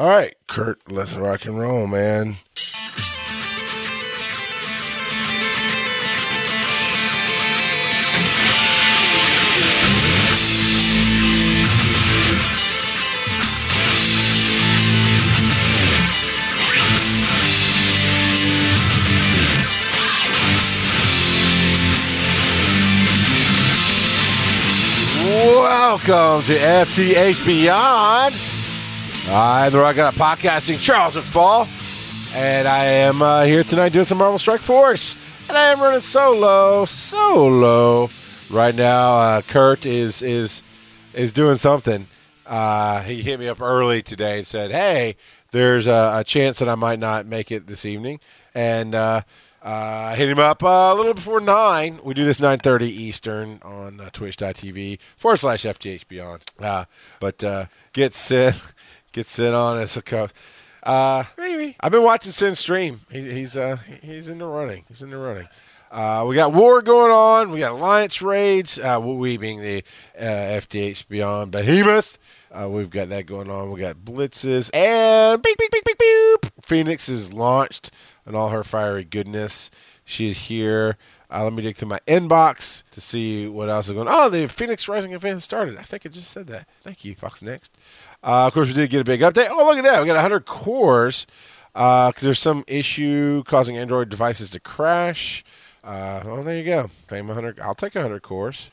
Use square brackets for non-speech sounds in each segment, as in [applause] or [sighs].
All right, Kurt, let's rock and roll, man. Welcome to FTH Beyond. I'm the Rock Out Podcasting, Charles McFall, and I am uh, here tonight doing some Marvel Strike Force, and I am running solo, solo right now. Uh, Kurt is is is doing something. Uh, he hit me up early today and said, "Hey, there's a, a chance that I might not make it this evening," and uh, uh, hit him up uh, a little before nine. We do this nine thirty Eastern on uh, Twitch.tv forward slash FTH Beyond. Uh, but uh, get Sid, [laughs] get Sid on as a coach. Uh, maybe I've been watching Sin stream. He, he's uh, he's in the running. He's in the running. Uh, we got war going on. We got alliance raids. Uh, we being the uh, FTH Beyond Behemoth. Uh, we've got that going on. We got blitzes and beep beep beep beep beep. Phoenix is launched and all her fiery goodness. She is here. Uh, let me dig through my inbox to see what else is going on. Oh, the Phoenix Rising event started. I think I just said that. Thank you, Fox Next. Uh, of course, we did get a big update. Oh, look at that. We got 100 cores because uh, there's some issue causing Android devices to crash. Uh, well, there you go. Claim 100. I'll take 100 cores.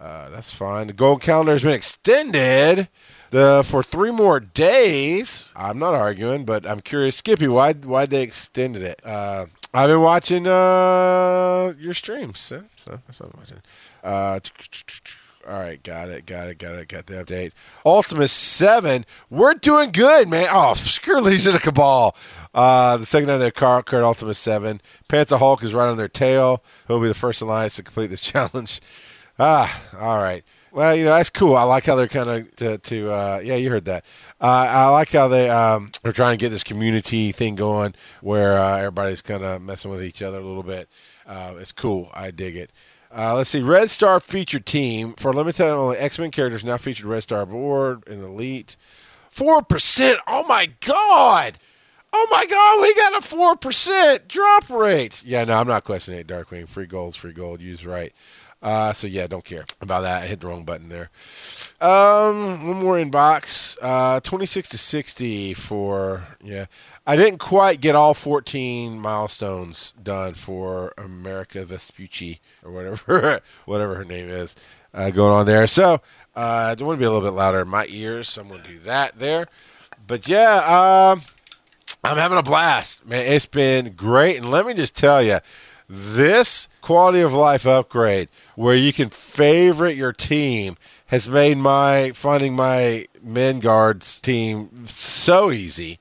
Uh, that's fine. The gold calendar has been extended the for three more days. I'm not arguing, but I'm curious, Skippy, why why they extended it? I've been watching uh, your streams, so, so that's what I'm watching. Uh, all right, got it, got it, got it, got the update. Ultimus 7, we're doing good, man. Oh, Skirley's in a cabal. Uh, the second on their car, Kurt Ultimus 7. Panther Hulk is right on their tail. He'll be the first alliance to complete this [laughs] challenge. Ah, all right. Well, you know that's cool. I like how they're kind of to, to uh, yeah, you heard that. Uh, I like how they um, are trying to get this community thing going where uh, everybody's kind of messing with each other a little bit. Uh, it's cool. I dig it. Uh, let's see. Red Star featured team for limited only X Men characters now featured Red Star board and Elite. Four percent. Oh my god. Oh my god, we got a four percent drop rate. Yeah, no, I'm not questioning it. Darkwing, free gold's free gold. Use right. Uh, so yeah, don't care about that. I hit the wrong button there. Um, one more inbox. Uh, 26 to 60 for yeah. I didn't quite get all 14 milestones done for America Vespucci or whatever [laughs] whatever her name is uh, going on there. So uh, I want to be a little bit louder in my ears. So I'm going to do that there. But yeah, um, I'm having a blast, man. It's been great, and let me just tell you this quality of life upgrade where you can favorite your team has made my finding my men guards team so easy,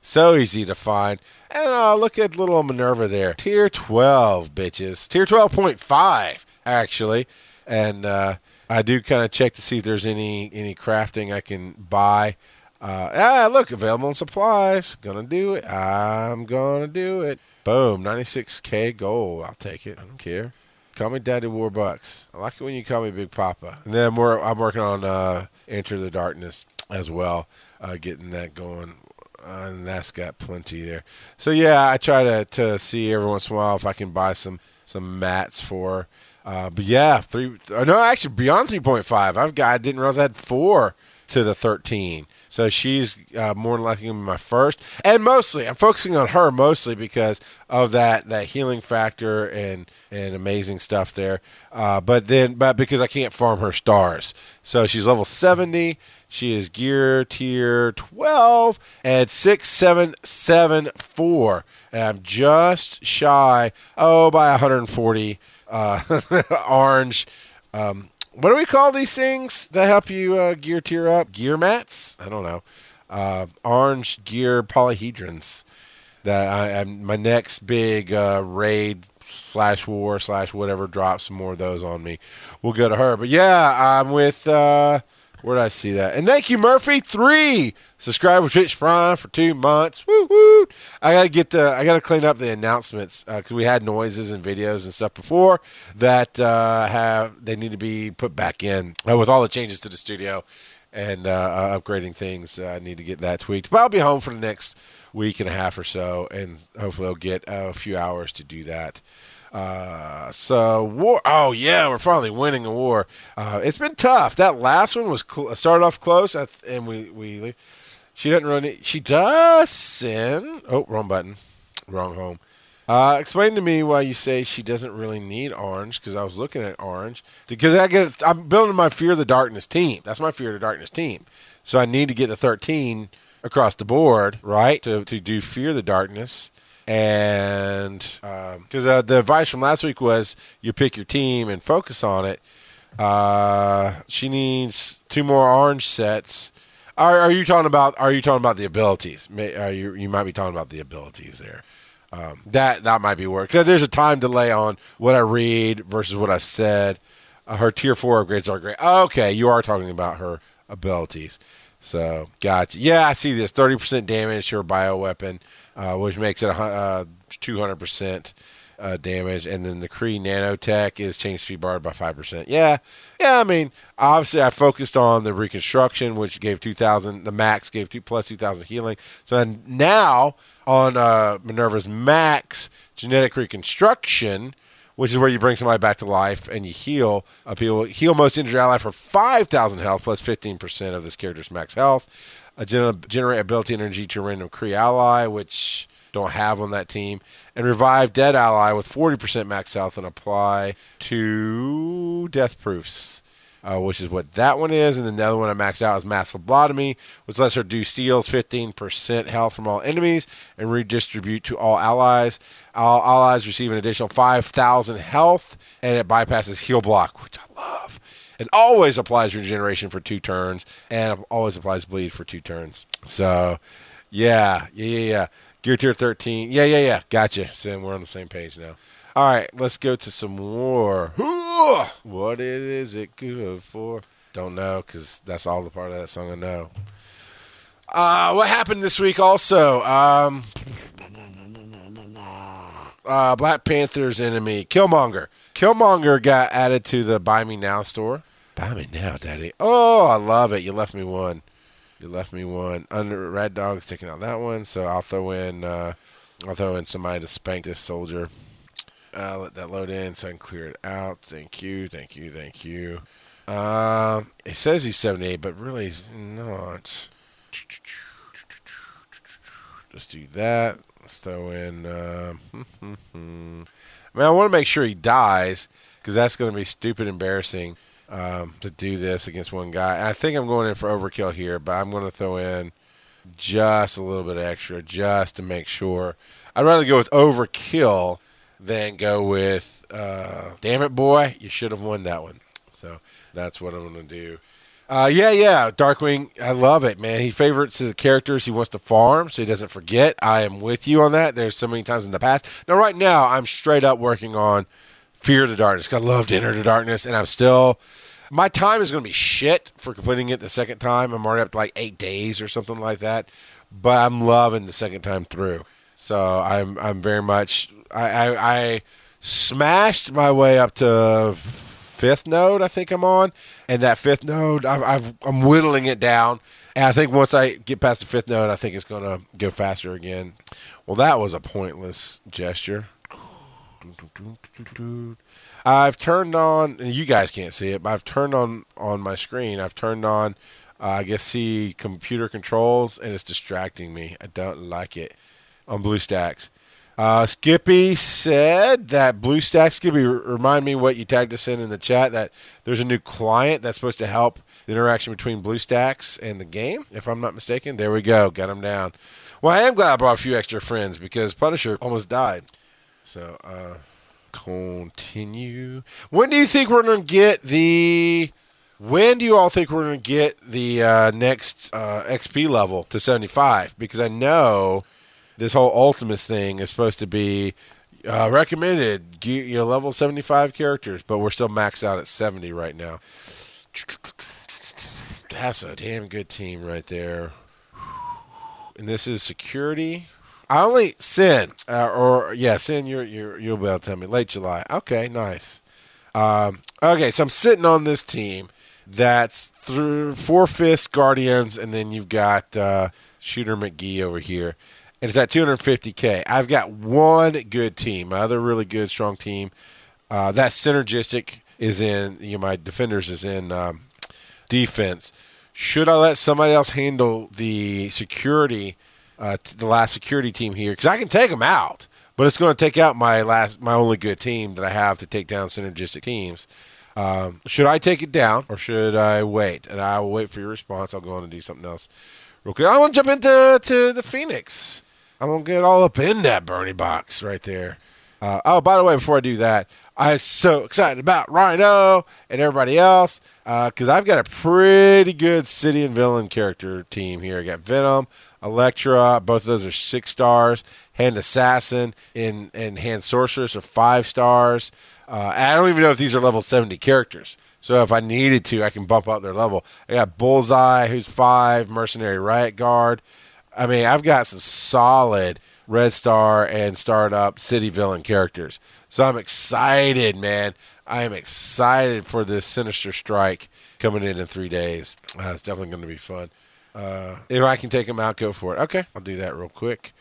so easy to find. And uh, look at little Minerva there, tier twelve bitches, tier twelve point five actually, and uh, I do kind of check to see if there's any any crafting I can buy. Uh, ah, look, available in supplies. Gonna do it. I'm gonna do it. Boom, 96k gold. I'll take it. I don't care. Call me Daddy Warbucks. I like it when you call me Big Papa. And then more, I'm working on uh, Enter the Darkness as well, uh, getting that going. Uh, and that's got plenty there. So yeah, I try to, to see every once in a while if I can buy some some mats for. Uh, but yeah, three. Uh, no, actually beyond three point five. I've got. I didn't realize I had four to the thirteen. So she's uh, more than likely my first, and mostly I'm focusing on her mostly because of that that healing factor and and amazing stuff there. Uh, but then, but because I can't farm her stars, so she's level seventy. She is gear tier twelve at six seven seven four, and I'm just shy oh by 140 uh, [laughs] orange. Um, what do we call these things that help you uh, gear tier up? Gear mats? I don't know. Uh, orange gear polyhedrons. That I, I my next big uh, raid slash war slash whatever drops more of those on me. We'll go to her. But yeah, I'm with uh, where did I see that? And thank you, Murphy. Three subscribe with Twitch Prime for two months. Woo woo! I gotta get the I gotta clean up the announcements because uh, we had noises and videos and stuff before that uh, have they need to be put back in uh, with all the changes to the studio and uh, uh, upgrading things. I need to get that tweaked. But I'll be home for the next week and a half or so, and hopefully I'll get a few hours to do that. Uh, so war. Oh yeah, we're finally winning a war. Uh, it's been tough. That last one was cl- started off close, and we we. She doesn't really. She does sin. Oh, wrong button, wrong home. Uh, explain to me why you say she doesn't really need orange because I was looking at orange because I get I'm building my fear of the darkness team. That's my fear of the darkness team. So I need to get the 13 across the board, right, to to do fear the darkness and because um, uh, the advice from last week was you pick your team and focus on it. Uh, she needs two more orange sets. Are, are, you talking about? Are you talking about the abilities? May, you you might be talking about the abilities there. Um, that that might be work. There's a time delay on what I read versus what I've said. Uh, her tier four upgrades are great. Okay, you are talking about her abilities. So gotcha. Yeah, I see this. Thirty percent damage to her bio weapon uh, which makes it uh, 200% uh, damage. And then the Kree Nanotech is change speed barred by 5%. Yeah. Yeah, I mean, obviously I focused on the reconstruction, which gave 2,000, the max gave two plus 2,000 healing. So then now on uh, Minerva's max genetic reconstruction, which is where you bring somebody back to life and you heal uh, people. Heal most injured ally for 5,000 health plus 15% of this character's max health a generate ability energy to a random Kree ally, which don't have on that team, and revive dead ally with 40% max health and apply to death proofs. Uh, which is what that one is. And then the other one I maxed out is Mass Phlebotomy, which lets her do steals 15% health from all enemies and redistribute to all allies. All allies receive an additional 5,000 health, and it bypasses heal block, which I love. It always applies regeneration for two turns, and always applies bleed for two turns. So, yeah, yeah, yeah, yeah. Gear tier 13. Yeah, yeah, yeah. Gotcha. Sam, we're on the same page now. All right, let's go to some more. What is it good for? Don't know because that's all the part of that song I know. Uh, what happened this week also? Um, uh, Black Panther's enemy, Killmonger. Killmonger got added to the Buy Me Now store. Buy me now, Daddy. Oh, I love it. You left me one. You left me one. Under Red Dog's taking out that one, so I'll throw in. Uh, I'll throw in somebody to spank this soldier. Uh, let that load in so I can clear it out. Thank you, thank you, thank you. Uh, it says he's 78, but really he's not. Just do that. Let's throw in. Uh, [laughs] I mean, I want to make sure he dies because that's going to be stupid embarrassing um, to do this against one guy. And I think I'm going in for overkill here, but I'm going to throw in just a little bit extra just to make sure. I'd rather go with overkill than go with, uh, damn it, boy, you should have won that one. So that's what I'm going to do. Uh, yeah, yeah, Darkwing. I love it, man. He favorites the characters he wants to farm, so he doesn't forget. I am with you on that. There's so many times in the past. Now, right now, I'm straight up working on Fear the Darkness. I love to enter the darkness, and I'm still. My time is going to be shit for completing it the second time. I'm already up to like eight days or something like that, but I'm loving the second time through. So I'm I'm very much I, I, I smashed my way up to fifth node, I think I'm on, and that fifth node, I've, I've I'm whittling it down, and I think once I get past the fifth node, I think it's gonna go faster again. Well, that was a pointless gesture. I've turned on, and you guys can't see it, but I've turned on on my screen. I've turned on, uh, I guess, see computer controls, and it's distracting me. I don't like it on BlueStacks. Uh, Skippy said that BlueStack Skippy remind me what you tagged us in in the chat that there's a new client that's supposed to help the interaction between BlueStacks and the game. If I'm not mistaken, there we go, got him down. Well, I am glad I brought a few extra friends because Punisher almost died. So, uh, continue. When do you think we're gonna get the? When do you all think we're gonna get the uh, next uh, XP level to 75? Because I know this whole Ultimus thing is supposed to be uh, recommended, you know, level 75 characters, but we're still maxed out at 70 right now. That's a damn good team right there. And this is security. I only sin uh, or yeah, sin. You're you you'll be able to tell me late July. Okay, nice. Um, okay, so I'm sitting on this team, That's through four fifths Guardians, and then you've got uh, Shooter McGee over here, and it's at 250k. I've got one good team, my other really good strong team. Uh, that's synergistic is in you know, my defenders is in um, defense. Should I let somebody else handle the security, uh, the last security team here? Because I can take them out, but it's going to take out my last, my only good team that I have to take down synergistic teams. Um, should I take it down or should I wait? And I will wait for your response. I'll go on and do something else real quick. I want to jump into to the Phoenix. I'm gonna get all up in that Bernie box right there. Uh, oh, by the way, before I do that, I'm so excited about Rhino and everybody else because uh, I've got a pretty good city and villain character team here. I got Venom, Elektra, both of those are six stars. Hand Assassin and, and Hand Sorceress are five stars. Uh, I don't even know if these are level 70 characters. So if I needed to, I can bump up their level. I got Bullseye, who's five, Mercenary Riot Guard. I mean, I've got some solid Red Star and Startup City Villain characters. So I'm excited, man. I am excited for this Sinister Strike coming in in three days. Uh, it's definitely going to be fun. Uh, if I can take them out, go for it. Okay, I'll do that real quick.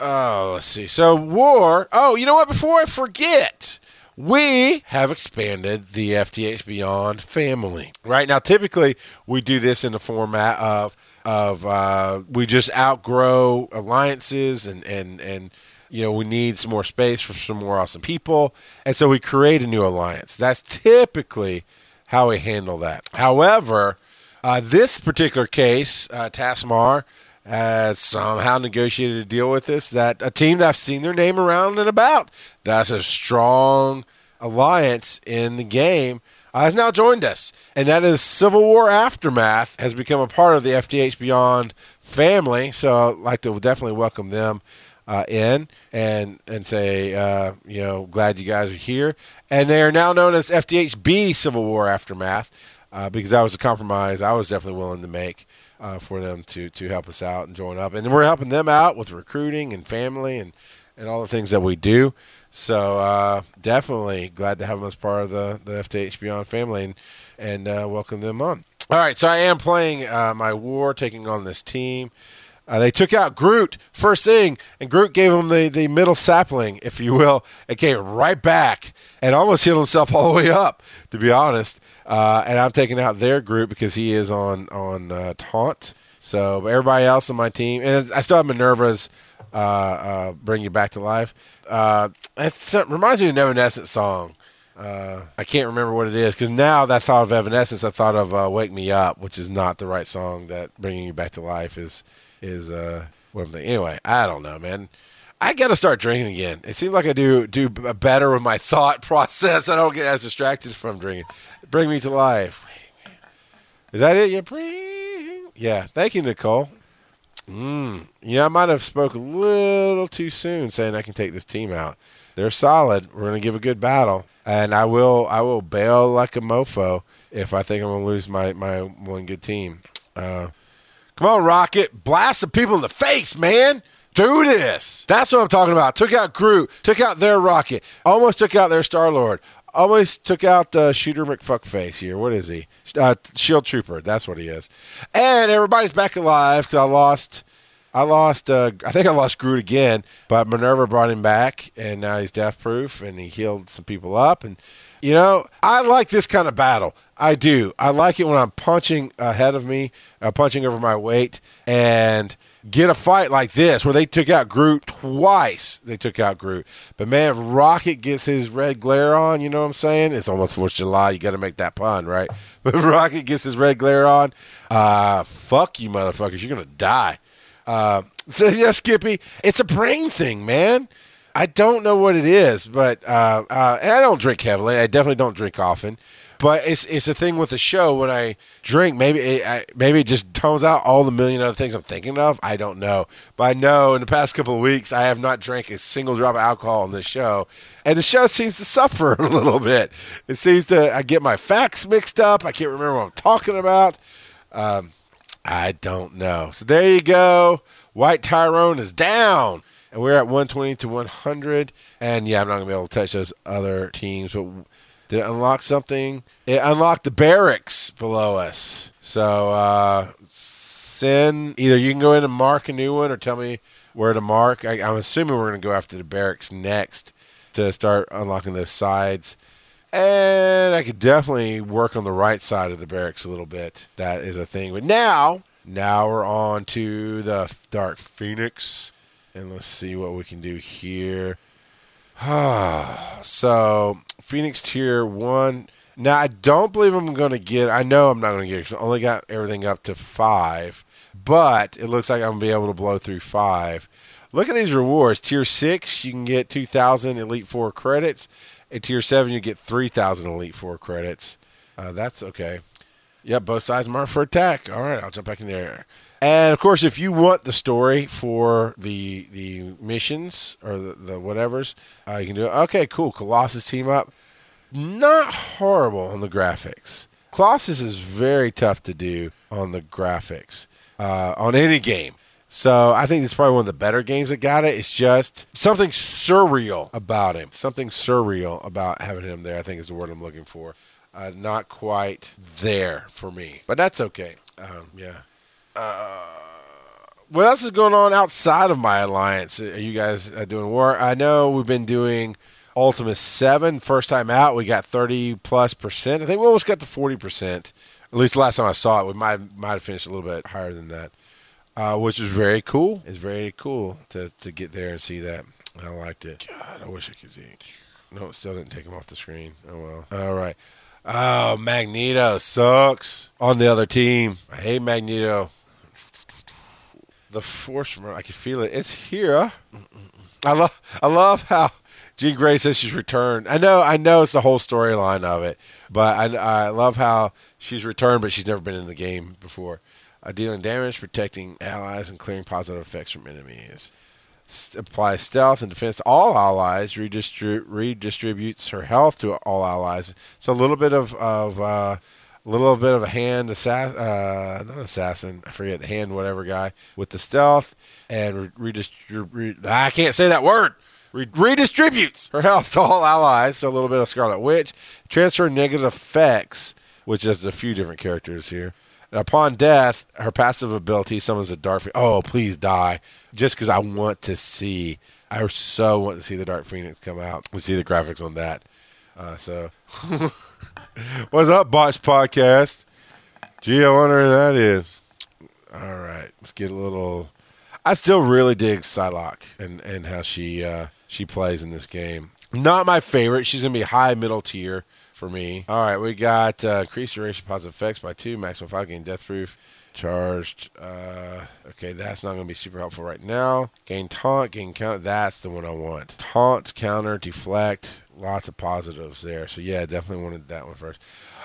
Oh, let's see. So war. Oh, you know what? Before I forget, we have expanded the FTH Beyond family. Right now, typically we do this in the format of of uh, we just outgrow alliances and and and you know we need some more space for some more awesome people, and so we create a new alliance. That's typically how we handle that. However, uh, this particular case, uh, Tasmar has somehow negotiated a deal with this that a team that I've seen their name around and about. That's a strong alliance in the game. Uh, has now joined us, and that is Civil War Aftermath has become a part of the FTH Beyond family. So I'd like to definitely welcome them uh, in and and say, uh, you know, glad you guys are here. And they are now known as FTHB Civil War Aftermath uh, because that was a compromise I was definitely willing to make uh, for them to to help us out and join up. And we're helping them out with recruiting and family and and all the things that we do. So uh, definitely glad to have them as part of the the FTH Beyond family and and uh, welcome them on. All right, so I am playing uh, my war, taking on this team. Uh, they took out Groot first thing, and Groot gave him the, the middle sapling, if you will, and came right back and almost healed himself [laughs] all the way up, to be honest. Uh, and I'm taking out their Groot because he is on on uh, taunt. So everybody else on my team, and I still have Minerva's uh, uh, bring you back to life. Uh, it reminds me of an Evanescence song. Uh, I can't remember what it is because now that I thought of Evanescence, I thought of uh, "Wake Me Up," which is not the right song. That bringing you back to life is is uh, what I'm thinking. Anyway, I don't know, man. I got to start drinking again. It seems like I do do better with my thought [laughs] process. I don't get as distracted from drinking. Bring me to life. Is that it? Yeah, bring. Yeah. Thank you, Nicole. Mm. Yeah, I might have spoke a little too soon, saying I can take this team out. They're solid. We're to give a good battle, and I will. I will bail like a mofo if I think I'm to lose my my one good team. Uh, come on, Rocket! Blast some people in the face, man. Do this. That's what I'm talking about. Took out Groot. Took out their Rocket. Almost took out their Star Lord. Almost took out uh, Shooter McFuckface here. What is he? Uh, Shield Trooper. That's what he is. And everybody's back alive because I lost. I lost. Uh, I think I lost Groot again, but Minerva brought him back, and now he's death proof, and he healed some people up. And you know, I like this kind of battle. I do. I like it when I'm punching ahead of me, uh, punching over my weight, and get a fight like this where they took out Groot twice. They took out Groot. But man, if Rocket gets his red glare on, you know what I'm saying? It's almost Fourth of July. You got to make that pun, right? [laughs] But Rocket gets his red glare on, uh, fuck you, motherfuckers. You're gonna die. Uh, [laughs] so yeah, Skippy, it's a brain thing, man. I don't know what it is, but uh, uh, and I don't drink heavily. I definitely don't drink often. But it's it's a thing with the show when I drink. Maybe it, I, maybe it just tones out all the million other things I'm thinking of. I don't know, but I know in the past couple of weeks I have not drank a single drop of alcohol on this show, and the show seems to suffer [laughs] a little bit. It seems to I get my facts mixed up. I can't remember what I'm talking about. Um, I don't know. So there you go. White Tyrone is down and we're at 120 to 100. And yeah, I'm not gonna be able to touch those other teams, but Did it unlock something? It unlocked the barracks below us. So uh, send either you can go in and mark a new one, or tell me where to mark. I, I'm assuming we're to go after the barracks next to start unlocking those sides. And I could definitely work on the right side of the barracks a little bit. That is a thing. But now, now we're on to the Dark Phoenix. And let's see what we can do here. [sighs] so, Phoenix Tier 1. Now, I don't believe I'm going to get, I know I'm not going to get, I only got everything up to 5. But it looks like I'm going to be able to blow through 5. Look at these rewards. Tier 6, you can get 2,000 Elite 4 credits. At tier seven, you get three thousand elite four credits. Uh, that's okay. Yep, both sides mark for attack. All right, I'll jump back in there. And of course, if you want the story for the the missions or the, the whatevers, uh, you can do it. Okay, cool. Colossus team up. Not horrible on the graphics. Colossus is very tough to do on the graphics uh, on any game. So I think it's probably one of the better games that got it. It's just something surreal about him. Something surreal about having him there. I think is the word I'm looking for. Uh, not quite there for me, but that's okay. Um, yeah. Uh, what else is going on outside of my alliance? Are you guys uh, doing war? I know we've been doing Ultimus 7. First time out, we got 30 plus percent. I think we almost got to 40 percent. At least last time I saw it, we might might have finished a little bit higher than that uh, which is very cool. It's very cool to, to get there and see that. I liked it. God, I wish I could see. No, it still didn't take him off the screen. Oh well. All right. Oh, Magneto sucks on the other team. I hate Magneto. The force, I can feel it. It's here. I love, I love how Jean Grey says she's returned. I know, I know, it's the whole storyline of it, but I, I love how she's returned, but she's never been in the game before uh, dealing damage, protecting allies, and clearing positive effects from enemies. S- applies stealth and defense to all allies. Redistri- redistributes her health to all allies. It's a little bit of of uh, a little bit of a hand assassin, uh, not assassin. I forget the hand whatever guy with the stealth and re- redistribute. I can't say that word. Re- redistributes her health to all allies. So a little bit of Scarlet Witch. Transfer negative effects, which is a few different characters here. And upon death, her passive ability summons a Dark Phoenix. Oh, please die. Just because I want to see. I so want to see the Dark Phoenix come out and see the graphics on that. Uh, so, [laughs] what's up, Botch Podcast? Gee, I wonder who that is. All right, let's get a little. I still really dig Psylocke and, and how she uh, she plays in this game. Not my favorite. She's gonna be high middle tier for me. All right, we got uh, increase duration positive effects by two, maximum five, gain death proof. Charged. Uh, okay, that's not going to be super helpful right now. Gain taunt, gain counter. That's the one I want. Taunt, counter, deflect. Lots of positives there. So yeah, definitely wanted that one first.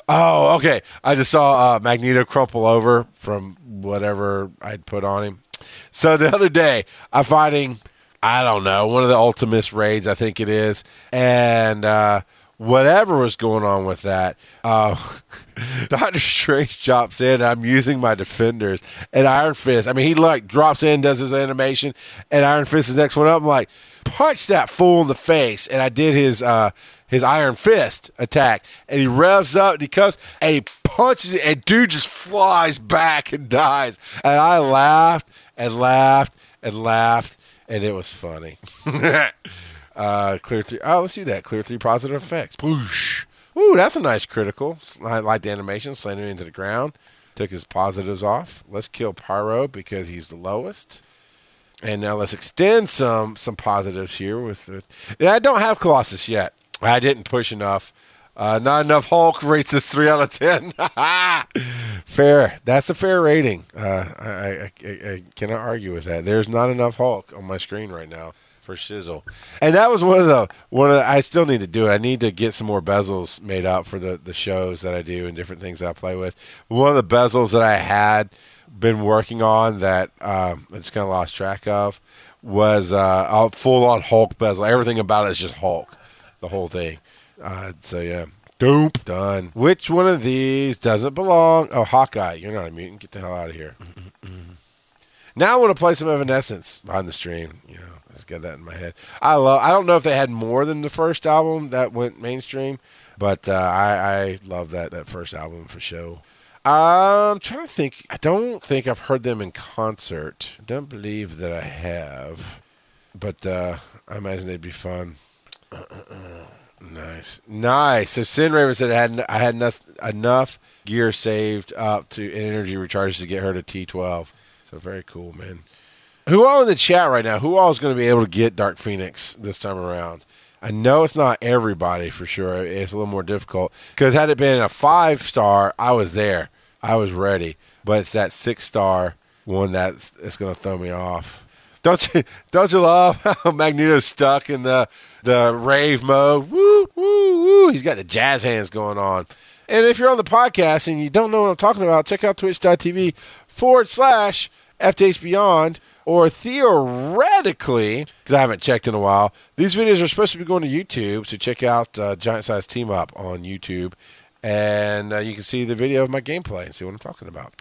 Oh, okay. I just saw uh, Magneto crumple over from whatever I'd put on him. So the other day, I'm fighting. I don't know one of the Ultimus raids. I think it is, and. uh whatever was going on with that, uh, [laughs] Doctor Strange drops in. I'm using my defenders and Iron Fist. I mean, he like drops in, does his animation, and Iron Fist is next one up. I'm like, punch that fool in the face, and I did his uh, his Iron Fist attack, and he revs up, and he comes, and he punches it, and dude just flies back and dies, and I laughed and laughed and laughed, and it was funny. [laughs] Uh, clear three. Oh, let's do that. Clear three positive effects. Boosh. Ooh, that's a nice critical. I like the animation, slamming him into the ground. Took his positives off. Let's kill Pyro because he's the lowest. And now let's extend some some positives here with. The, I don't have Colossus yet. I didn't push enough. Uh, not enough Hulk rates this three out of ten. [laughs] fair. That's a fair rating. Uh, I, I, I, I cannot argue with that. There's not enough Hulk on my screen right now for Shizzle. And that was one of the one of the, I still need to do it. I need to get some more bezels made up for the the shows that I do and different things I play with. One of the bezels that I had been working on that um, I just kind of lost track of was uh, a full on Hulk bezel. Everything about it is just Hulk, the whole thing. Uh, so yeah. Doop. Done. Which one of these doesn't belong? Oh, Hawkeye. You're not a mutant. Get the hell out of here. Now I want to play some Evanescence behind the stream. You know, just got that in my head. I love. I don't know if they had more than the first album that went mainstream, but uh, I, I love that that first album for sure. I'm trying to think. I don't think I've heard them in concert. I don't believe that I have, but uh, I imagine they'd be fun. [clears throat] Nice, nice. So Sin Raven said I had I had enough enough gear saved up to energy recharges to get her to T12. So very cool, man. Who all in the chat right now? Who all is going to be able to get Dark Phoenix this time around? I know it's not everybody for sure. It's a little more difficult because had it been a five star, I was there. I was ready. But it's that six star one that's going to throw me off. Don't you don't you love [laughs] how Magneto's stuck in the the rave mode? Woo woo woo! He's got the jazz hands going on. And if you're on the podcast and you don't know what I'm talking about, check out twitch.tv forward slash FTH Beyond. Or theoretically, because I haven't checked in a while, these videos are supposed to be going to YouTube. So check out uh, Giant Size Team Up on YouTube. And uh, you can see the video of my gameplay and see what I'm talking about.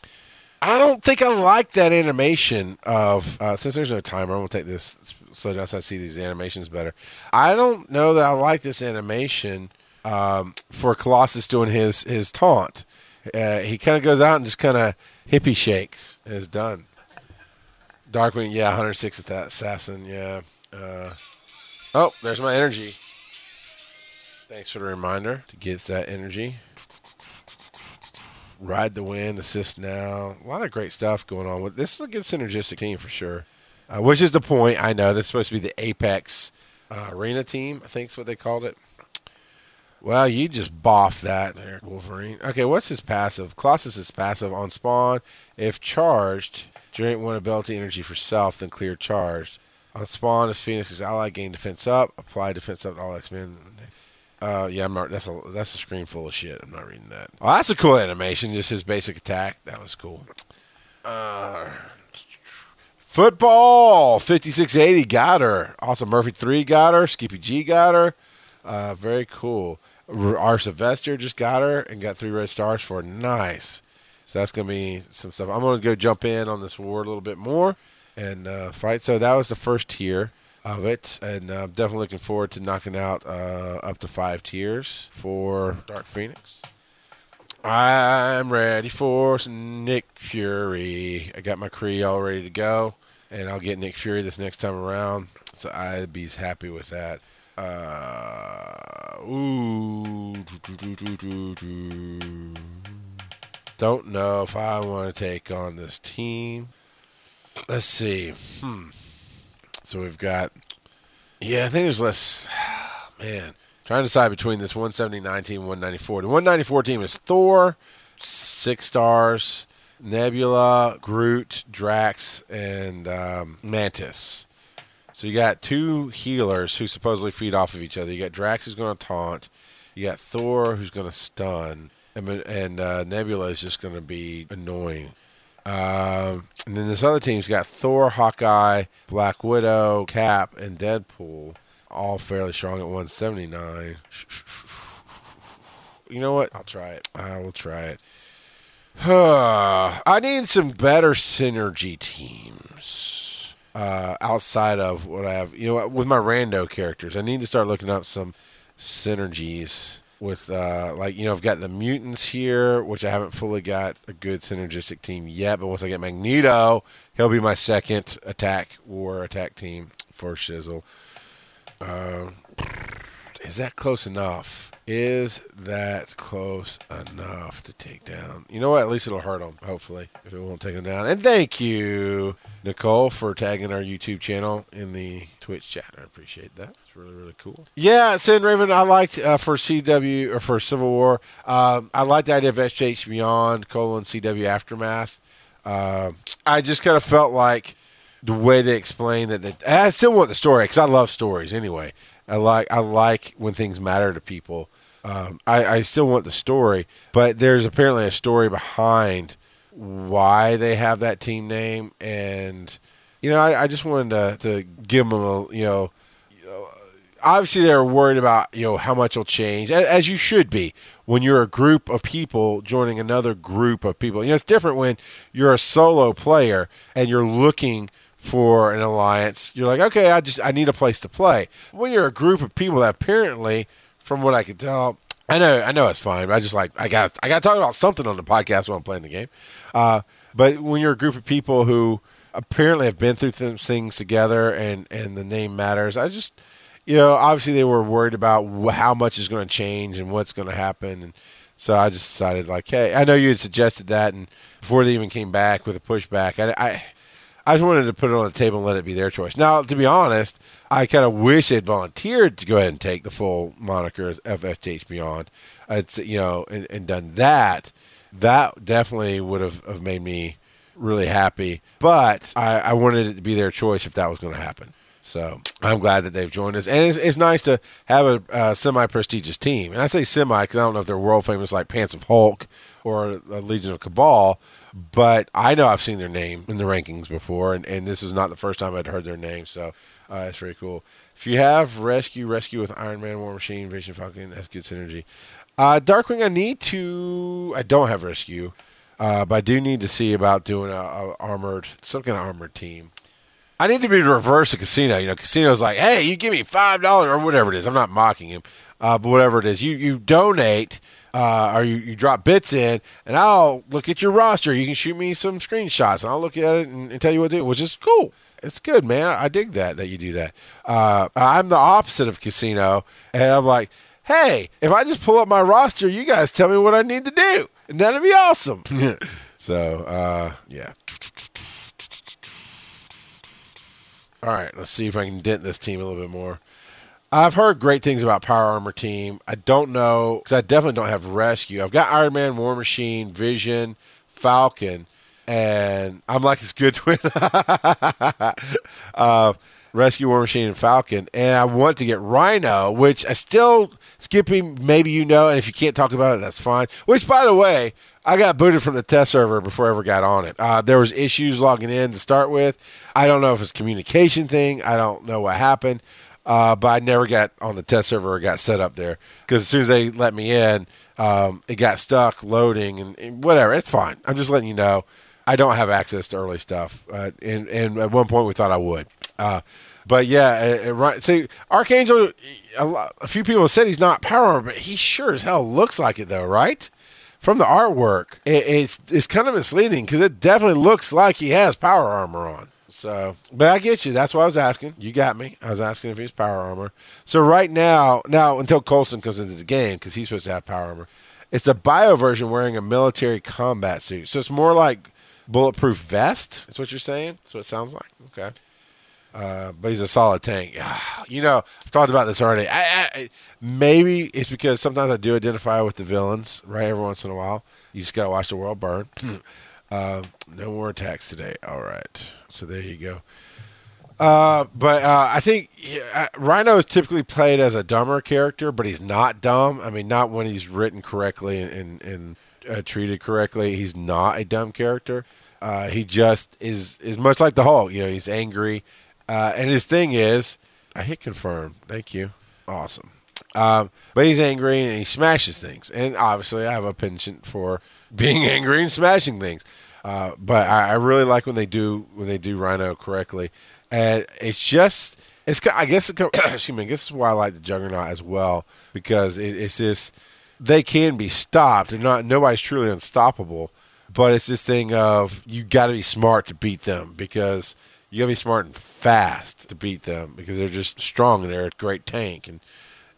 I don't think I like that animation of uh, since there's no timer. I'm gonna take this slow down so I see these animations better. I don't know that I like this animation um, for Colossus doing his his taunt. Uh, he kind of goes out and just kind of hippie shakes and is done. Darkwing, yeah, 106 at that assassin, yeah. Uh, oh, there's my energy. Thanks for the reminder to get that energy. Ride the wind, assist now. A lot of great stuff going on with this. Is a good synergistic team for sure. Uh, which is the point. I know that's supposed to be the Apex uh, Arena team. I think that's what they called it. Well, you just boff that there, Wolverine. Okay, what's his passive? Colossus is passive on spawn. If charged, generate one ability energy for self, then clear charged. On spawn, as Phoenix's ally gain defense up. Apply defense up to all X Men. Uh, yeah, I'm not, that's a that's a screen full of shit. I'm not reading that. Oh, that's a cool animation. Just his basic attack. That was cool. Uh, football 5680 got her. Also Murphy three got her. Skippy G got her. Uh, very cool. R. Sylvester just got her and got three red stars for her. nice. So that's gonna be some stuff. I'm gonna go jump in on this war a little bit more and uh, fight. So that was the first tier of it, and I'm definitely looking forward to knocking out uh, up to five tiers for Dark Phoenix. I'm ready for Nick Fury. I got my Kree all ready to go, and I'll get Nick Fury this next time around. So I'd be happy with that. Uh, ooh, don't know if I want to take on this team. Let's see. Hmm. So we've got, yeah, I think there's less. [sighs] Man, trying to decide between this 179 team and 194. The 194 team is Thor, six stars, Nebula, Groot, Drax, and um, Mantis. So you got two healers who supposedly feed off of each other. You got Drax who's going to taunt. You got Thor who's going to stun, and, uh, Nebula is just going to be annoying. Um, and then this other team's got Thor, Hawkeye, Black Widow, Cap, and Deadpool, all fairly strong at 179. You know what? I'll try it. I will try it. [sighs] I need some better synergy teams uh, outside of what I have. You know, with my rando characters, I need to start looking up some synergies with uh, like you know I've got the mutants here, which I haven't fully got a good synergistic team yet. But once I get Magneto, he'll be my second attack war attack team for Shizzle. Uh, is that close enough? Is that close enough to take down? You know what? At least it'll hurt them, hopefully, if it won't take them down. And thank you, Nicole, for tagging our YouTube channel in the Twitch chat. I appreciate that. Really, really cool. Yeah, Sin Raven, I liked uh, for CW or for Civil War. Um, I liked the idea of FTH Beyond, colon, CW Aftermath. Uh, I just kind of felt like the way they explained that. I still want the story because I love stories anyway. I like I like when things matter to people. Um, I, I still want the story, but there's apparently a story behind why they have that team name, and you know, I, I just wanted to, to give them a you know, obviously they're worried about you know how much will change, as you should be when you're a group of people joining another group of people. You know, it's different when you're a solo player and you're looking for an alliance, you're like, okay, I just I need a place to play. When you're a group of people that apparently, from what I can tell, I know I know it's fine. But I just like I got I got to talk about something on the podcast while I'm playing the game. Uh, but when you're a group of people who apparently have been through th- things together and and the name matters, I just you know obviously they were worried about how much is going to change and what's going to happen and. So I just decided, like, hey, I know you had suggested that, and before they even came back with a pushback, I, I I just wanted to put it on the table and let it be their choice. Now, to be honest, I kind of wish they'd volunteered to go ahead and take the full moniker of FTH Beyond. It's you know, and, and done that. That definitely would have, have made me really happy. But I, I wanted it to be their choice if that was going to happen. So I'm glad that they've joined us, and it's, it's nice to have a, a semi-prestigious team. And I say semi because I don't know if they're world famous like Pants of Hulk or the Legion of Cabal, but I know I've seen their name in the rankings before, and, and this is not the first time I'd heard their name. So uh, that's very cool. If you have Rescue, Rescue with Iron Man, War Machine, Vision Falcon, that's good synergy. Uh, Darkwing, I need to. I don't have Rescue, uh, but I do need to see about doing a, a armored, some kind of armored team. I need to be reverse a casino. You know, casino's like, hey, you give me five dollars or whatever it is. I'm not mocking him, uh, but whatever it is, you you donate uh, or you, you drop bits in, and I'll look at your roster. You can shoot me some screenshots, and I'll look at it and, and tell you what to do, which is cool. It's good, man. I dig that that you do that. Uh, I'm the opposite of casino, and I'm like, hey, if I just pull up my roster, you guys tell me what I need to do, and that'd be awesome. [laughs] so, uh, yeah. All right, let's see if I can dent this team a little bit more. I've heard great things about Power Armor Team. I don't know because I definitely don't have Rescue. I've got Iron Man, War Machine, Vision, Falcon, and I'm like it's good twin. [laughs] uh, Rescue, War Machine, and Falcon, and I want to get Rhino, which I still skipping. Maybe you know, and if you can't talk about it, that's fine. Which, by the way, I got booted from the test server before I ever got on it. Uh, there was issues logging in to start with. I don't know if it's communication thing. I don't know what happened. Uh, but I never got on the test server or got set up there because as soon as they let me in, um, it got stuck loading and, and, whatever. It's fine. I'm just letting you know I don't have access to early stuff. Uh, and, and at one point we thought I would. Uh, but yeah, it, it, right. See, Archangel, a, lot, a, few people said he's not power armor, but he sure as hell looks like it though, right? From the artwork, it, it's it's kind of misleading because it definitely looks like he has power armor on. So, but I get you. That's what I was asking. You got me. I was asking if he's power armor. So right now, now until Coulson comes into the game because he's supposed to have power armor, it's a bio version wearing a military combat suit. So it's more like bulletproof vest. That's what you're saying. That's what it sounds like. Okay. Uh, but he's a solid tank. [sighs] You know, I've talked about this already. I, I, maybe it's because sometimes I do identify with the villains, right? Every once in a while, you just gotta watch the world burn. [clears throat] Uh, no more attacks today. All right. So there you go. Uh, but uh, I think yeah, Rhino is typically played as a dumber character, but he's not dumb. I mean, not when he's written correctly and, and, and uh, treated correctly. He's not a dumb character. Uh, he just is is much like the Hulk. You know, he's angry, uh, and his thing is, I hit confirm. Thank you. Awesome. Um, but he's angry and he smashes things, and obviously, I have a penchant for [laughs] being angry and smashing things. Uh, but I, I, really like when they do when they do Rhino correctly, and it's just it's I guess it, [coughs] excuse me. I guess why I like the Juggernaut as well because it, it's just they can be stopped and not nobody's truly unstoppable, but it's this thing of you got to be smart to beat them because you got to be smart and fast to beat them because they're just strong and they're a great tank and.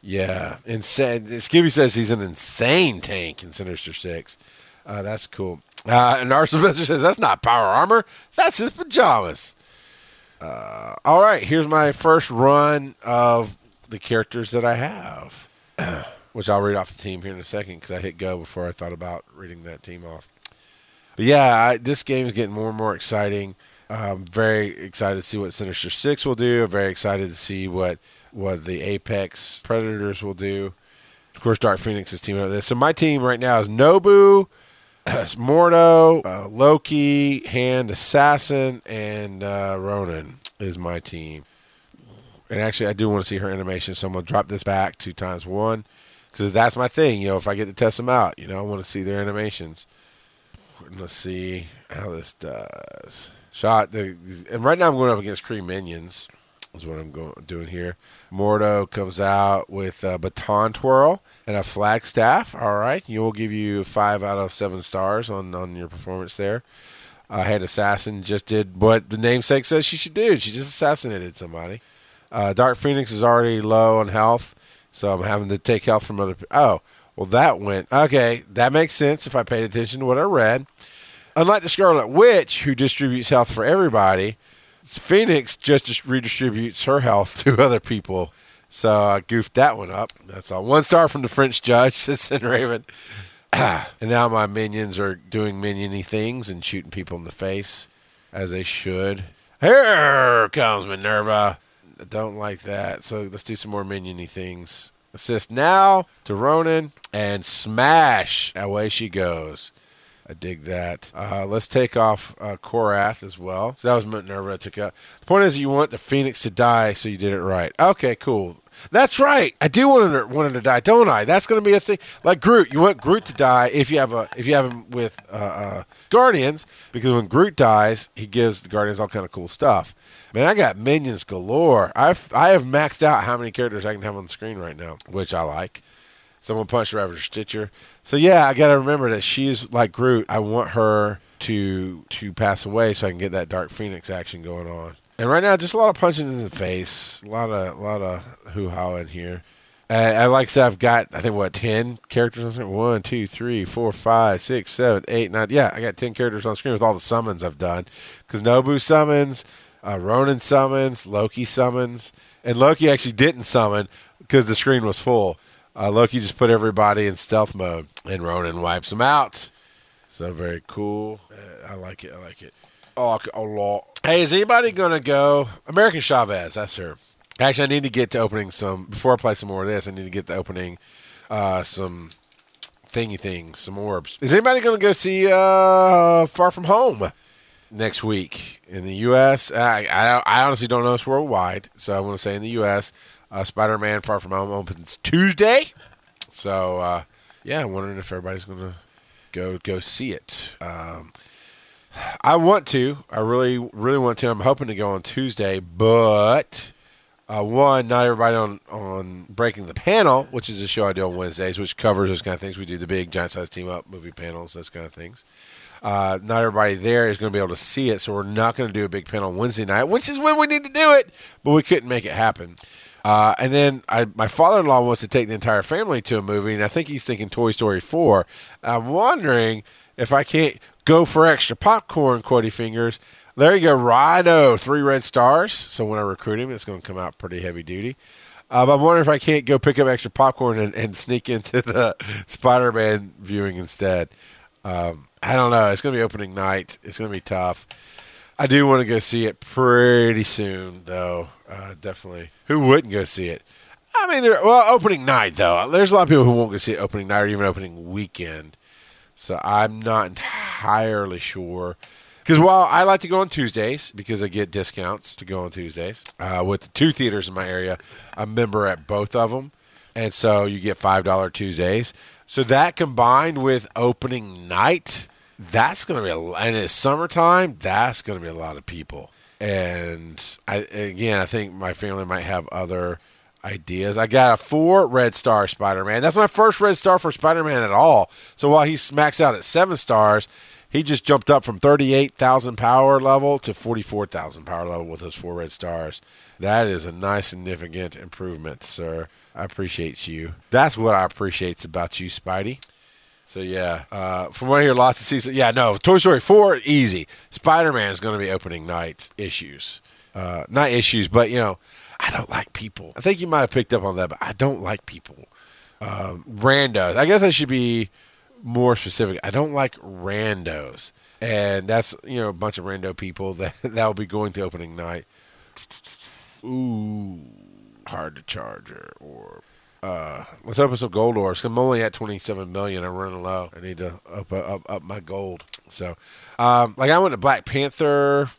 Yeah, insane. Skippy says he's an insane tank in Sinister Six. Uh, that's cool. Uh, and our Sylvester says that's not power armor. That's his pajamas. Uh, all right, here's my first run of the characters that I have, [clears throat] which I'll read off the team here in a second because I hit go before I thought about reading that team off. But yeah, I, this game is getting more and more exciting. I'm very excited to see what Sinister Six will do. I'm very excited to see what what the Apex Predators will do. Of course, Dark Phoenix is teaming up with this. So my team right now is Nobu, [clears throat] Mordo, uh, Loki, Hand Assassin, and uh, Ronan is my team. And actually, I do want to see her animation, so I'm to drop this back two times one because that's my thing. You know, if I get to test them out, you know, I want to see their animations. Let's see how this does. Shot the and right now I'm going up against Kree minions. Is what I'm going doing here. Mordo comes out with a baton twirl and a flagstaff. All right, you will give you five out of seven stars on on your performance there. Uh, Hand Assassin just did what the namesake says she should do. She just assassinated somebody. Uh, Dark Phoenix is already low on health, so I'm having to take health from other. Oh, well, that went okay. That makes sense if I paid attention to what I read. Unlike the Scarlet Witch, who distributes health for everybody, Phoenix just redistributes her health [laughs] to other people. So I goofed that one up. That's all. One star from the French judge, [laughs] Citizen Raven. [clears throat] and now my minions are doing miniony things and shooting people in the face, as they should. Here comes Minerva. I don't like that. So let's do some more miniony things. Assist now to Ronan and smash. Away she goes. I dig that. Uh, let's take off uh, Korath as well. So that was Minerva I took out. The point is, you want the Phoenix to die, so you did it right. Okay, cool. That's right. I do want him, want him to die, don't I? That's going to be a thing. Like Groot, you want Groot to die if you have a if you have him with uh, uh, Guardians, because when Groot dies, he gives the Guardians all kind of cool stuff. Man, I got minions galore. I've I have maxed out how many characters I can have on the screen right now, which I like. Someone punched Ravage Stitcher. So yeah, I got to remember that she's like Groot. I want her to to pass away so I can get that Dark Phoenix action going on. And right now, just a lot of punches in the face, a lot of a lot of hoo ha in here. And, like I said, I've got I think what ten characters on screen. One, two, three, four, five, six, seven, eight, nine. Yeah, I got ten characters on screen with all the summons I've done. Because Nobu summons, uh, Ronan summons, Loki summons, and Loki actually didn't summon because the screen was full. Uh, Loki just put everybody in stealth mode, and Ronan wipes them out. So very cool. Uh, I like it. I like it. Oh, a lot. Hey, is anybody gonna go? America Chavez. That's her. Actually, I need to get to opening some before I play some more of this. I need to get to opening uh, some thingy things, some orbs. Is anybody gonna go see uh, Far From Home next week in the U.S.? I, I, I honestly don't know. It's worldwide, so I want to say in the U.S. Uh, Spider Man Far From Home opens Tuesday. So, uh, yeah, I'm wondering if everybody's going to go go see it. Um, I want to. I really, really want to. I'm hoping to go on Tuesday, but uh, one, not everybody on on Breaking the Panel, which is a show I do on Wednesdays, which covers those kind of things. We do the big giant size team up movie panels, those kind of things. Uh, not everybody there is going to be able to see it, so we're not going to do a big panel Wednesday night, which is when we need to do it, but we couldn't make it happen. Uh, and then I, my father-in-law wants to take the entire family to a movie, and I think he's thinking Toy Story 4. I'm wondering if I can't go for extra popcorn, Quotey Fingers. There you go, Rhino, three red stars. So when I recruit him, it's going to come out pretty heavy duty. Uh, I'm wondering if I can't go pick up extra popcorn and, and sneak into the [laughs] Spider-Man viewing instead. Um, I don't know. It's going to be opening night. It's going to be tough. I do want to go see it pretty soon, though. Uh, definitely. Who wouldn't go see it? I mean, well, opening night though. There's a lot of people who won't go see it opening night or even opening weekend. So I'm not entirely sure. Because while I like to go on Tuesdays because I get discounts to go on Tuesdays uh, with two theaters in my area, I'm a member at both of them, and so you get five dollar Tuesdays. So that combined with opening night, that's going to be a, and it's summertime. That's going to be a lot of people. And I again, I think my family might have other ideas. I got a four red star Spider Man. That's my first red star for Spider Man at all. So while he smacks out at seven stars, he just jumped up from 38,000 power level to 44,000 power level with those four red stars. That is a nice, significant improvement, sir. I appreciate you. That's what I appreciate about you, Spidey. So yeah, uh, from what I hear, lots of seasons. Yeah, no, Toy Story four easy. Spider Man is going to be opening night issues, uh, not issues, but you know, I don't like people. I think you might have picked up on that, but I don't like people. Um, randos. I guess I should be more specific. I don't like randos, and that's you know a bunch of rando people [laughs] that that will be going to opening night. Ooh, hard to charger or uh, let's open some gold orbs. I'm only at 27 million. I'm running low. I need to up up up my gold. So, um, like I went to Black Panther.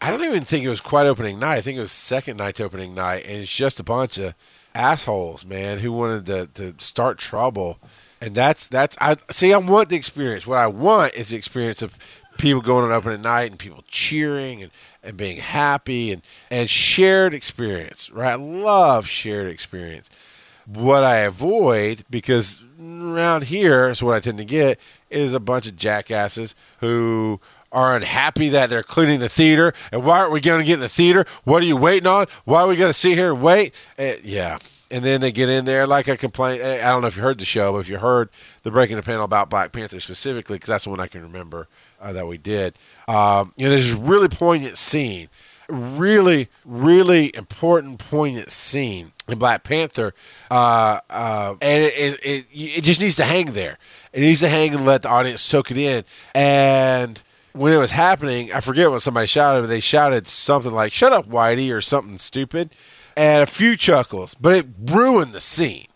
I don't even think it was quite opening night. I think it was second night to opening night, and it's just a bunch of assholes, man, who wanted to to start trouble. And that's that's I see. I want the experience. What I want is the experience of people going on opening night and people cheering and, and being happy and, and shared experience, right? I love shared experience. What I avoid, because around here is what I tend to get, is a bunch of jackasses who are unhappy that they're cleaning the theater. And why aren't we going to get in the theater? What are you waiting on? Why are we going to sit here and wait? Uh, yeah. And then they get in there like a complaint. I don't know if you heard the show, but if you heard the breaking the panel about Black Panther specifically, because that's the one I can remember uh, that we did. Um, you know, there's this really poignant scene, really, really important, poignant scene in Black Panther, uh, uh, and it, it, it, it just needs to hang there. It needs to hang and let the audience soak it in. And when it was happening, I forget what somebody shouted, but they shouted something like "Shut up, Whitey" or something stupid, and a few chuckles, but it ruined the scene.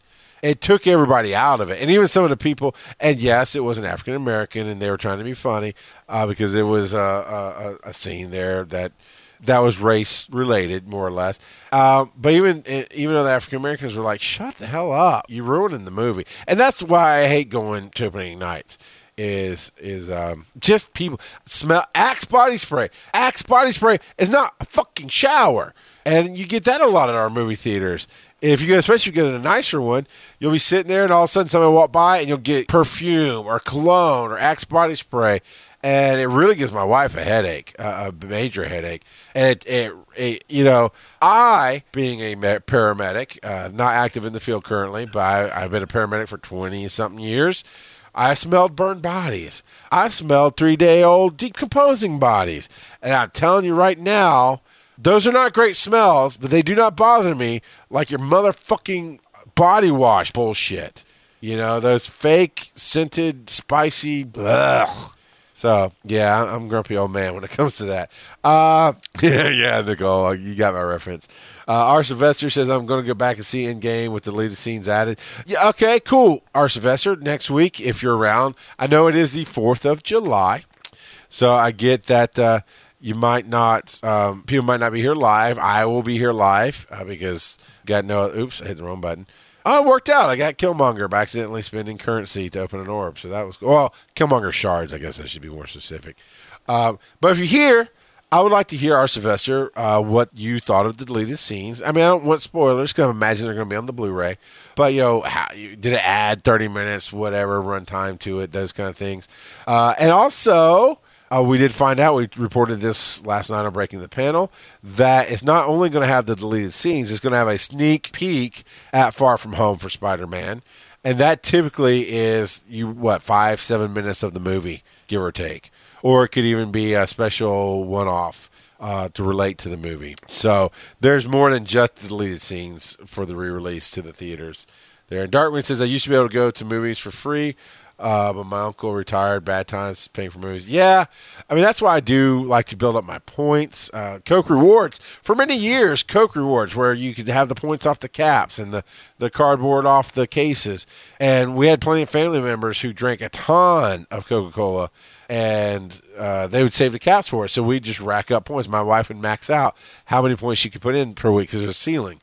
It took everybody out of it, and even some of the people. And yes, it was an African American, and they were trying to be funny uh, because it was a, a, a, scene there that that was race related, more or less. Um, but even even though the African Americans were like, "Shut the hell up! You're ruining the movie," and that's why I hate going to opening nights is is um, just people smell Axe body spray. Axe body spray is not a fucking shower, and you get that a lot at our movie theaters. If you especially if you get in a nicer one, you'll be sitting there, and all of a sudden somebody walk by, and you'll get perfume or cologne or Axe body spray, and it really gives my wife a headache, a major headache. And it, it, it, you know, I being a paramedic, uh, not active in the field currently, but I, I've been a paramedic for twenty something years. I smelled burned bodies. I smelled three day old decomposing bodies. And I'm telling you right now, those are not great smells, but they do not bother me like your motherfucking body wash bullshit. You know, those fake scented, spicy. So yeah, I'm grumpy old man when it [laughs] comes to that. Uh, [laughs] yeah, yeah, Nicole, you got my reference. Uh, R. Sylvester says I'm going to go back and see Endgame with the deleted scenes added. Yeah, okay, cool. R. Sylvester, next week if you're around. I know it is the Fourth of July, so I get that. Uh, you might not, um, people might not be here live. I will be here live uh, because got no. Oops, I hit the wrong button. Oh, it worked out. I got Killmonger by accidentally spending currency to open an orb. So that was well, Killmonger shards. I guess I should be more specific. Um, but if you're here, I would like to hear, R. Sylvester, uh, what you thought of the deleted scenes. I mean, I don't want spoilers because I imagine they're going to be on the Blu-ray. But you know, how, did it add 30 minutes, whatever runtime to it, those kind of things, uh, and also uh, we did find out, we reported this last night on Breaking the Panel, that it's not only going to have the deleted scenes, it's going to have a sneak peek at Far From Home for Spider Man. And that typically is, you what, five, seven minutes of the movie, give or take. Or it could even be a special one off. Uh, to relate to the movie. So there's more than just the deleted scenes for the re release to the theaters there. And Darkwing says, I used to be able to go to movies for free. Uh, but my uncle retired, bad times paying for movies. Yeah, I mean that's why I do like to build up my points. Uh, Coke rewards for many years. Coke rewards where you could have the points off the caps and the the cardboard off the cases. And we had plenty of family members who drank a ton of Coca Cola, and uh, they would save the caps for us. So we just rack up points. My wife would max out how many points she could put in per week because there's a ceiling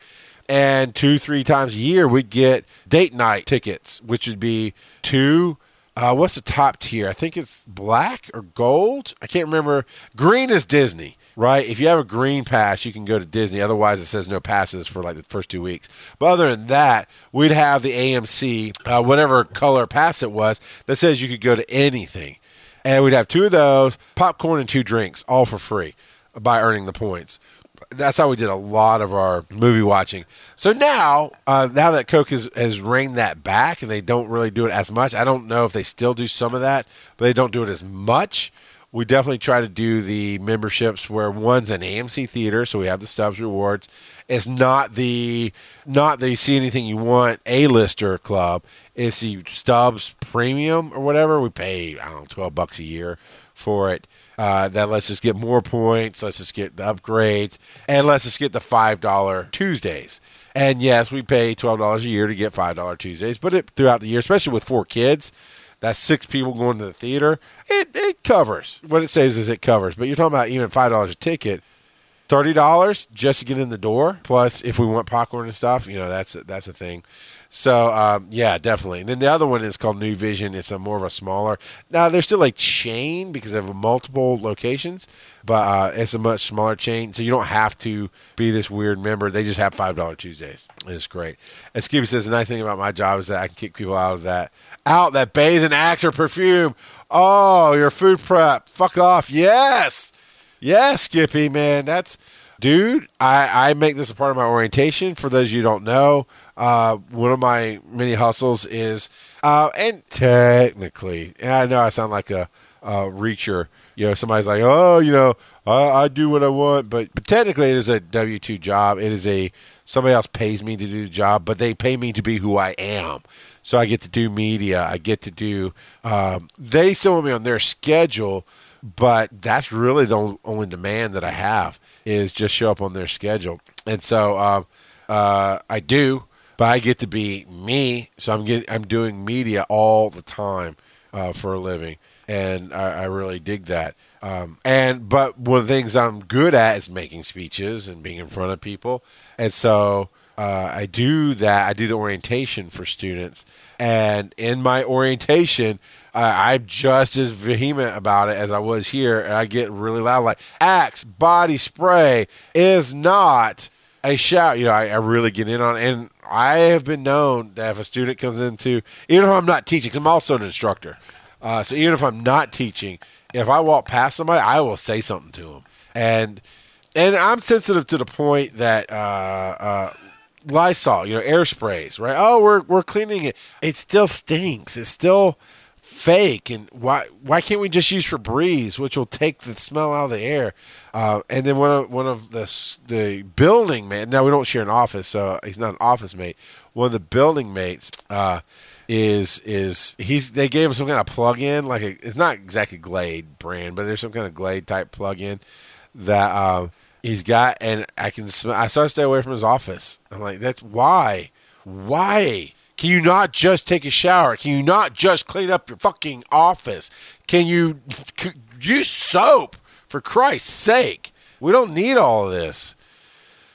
and two, three times a year we'd get date night tickets, which would be two uh, what's the top tier? I think it's black or gold. I can't remember. Green is Disney, right? If you have a green pass, you can go to Disney. Otherwise, it says no passes for like the first two weeks. But other than that, we'd have the AMC, uh, whatever color pass it was, that says you could go to anything. And we'd have two of those, popcorn and two drinks, all for free by earning the points that's how we did a lot of our movie watching. So now, uh, now that Coke has, has reined that back and they don't really do it as much, I don't know if they still do some of that, but they don't do it as much. We definitely try to do the memberships where one's an AMC theater, so we have the Stubs rewards. It's not the not the see anything you want A lister club. It's the Stubs premium or whatever. We pay I don't know twelve bucks a year for it. Uh, that lets us get more points, lets us get the upgrades, and lets us get the $5 Tuesdays. And yes, we pay $12 a year to get $5 Tuesdays, but it, throughout the year, especially with four kids, that's six people going to the theater. It, it covers. What it says is it covers. But you're talking about even $5 a ticket. thirty dollars just to get in the door. Plus, if we want popcorn and stuff, you know that's that's a thing. So um, yeah, definitely. And then the other one is called New Vision. It's a more of a smaller. Now they're still a chain because they have multiple locations, but uh, it's a much smaller chain. So you don't have to be this weird member. They just have five dollar Tuesdays. It's great. And Skippy says the nice thing about my job is that I can kick people out of that out that bathe in Axe or perfume. Oh, your food prep. Fuck off. Yes. Yes, Skippy, man. That's dude, I, I make this a part of my orientation. For those you don't know, uh, one of my many hustles is, uh, and technically, and I know I sound like a, a reacher. You know, somebody's like, oh, you know, I, I do what I want, but, but technically, it is a W two job. It is a somebody else pays me to do the job, but they pay me to be who I am. So I get to do media. I get to do. Um, they still want me on their schedule, but that's really the only demand that I have is just show up on their schedule. And so um, uh, I do, but I get to be me. So I'm getting I'm doing media all the time uh, for a living, and I, I really dig that. Um, and but one of the things I'm good at is making speeches and being in front of people, and so. Uh, I do that. I do the orientation for students, and in my orientation, I'm just as vehement about it as I was here, and I get really loud, like Axe body spray is not a shout. You know, I, I really get in on, it. and I have been known that if a student comes into, even if I'm not teaching, because I'm also an instructor, uh, so even if I'm not teaching, if I walk past somebody, I will say something to them, and and I'm sensitive to the point that. Uh, uh, Lysol, you know, air sprays, right? Oh, we're we're cleaning it. It still stinks. It still fake and why why can't we just use Febreze which will take the smell out of the air? Uh, and then one of one of the the building man now we don't share an office so he's not an office mate. One of the building mates uh, is is he's they gave him some kind of plug-in like a, it's not exactly Glade brand but there's some kind of Glade type plug-in that um, he's got and I can smell I started to stay away from his office. I'm like that's why? Why can you not just take a shower? Can you not just clean up your fucking office? Can you use soap for Christ's sake? We don't need all of this.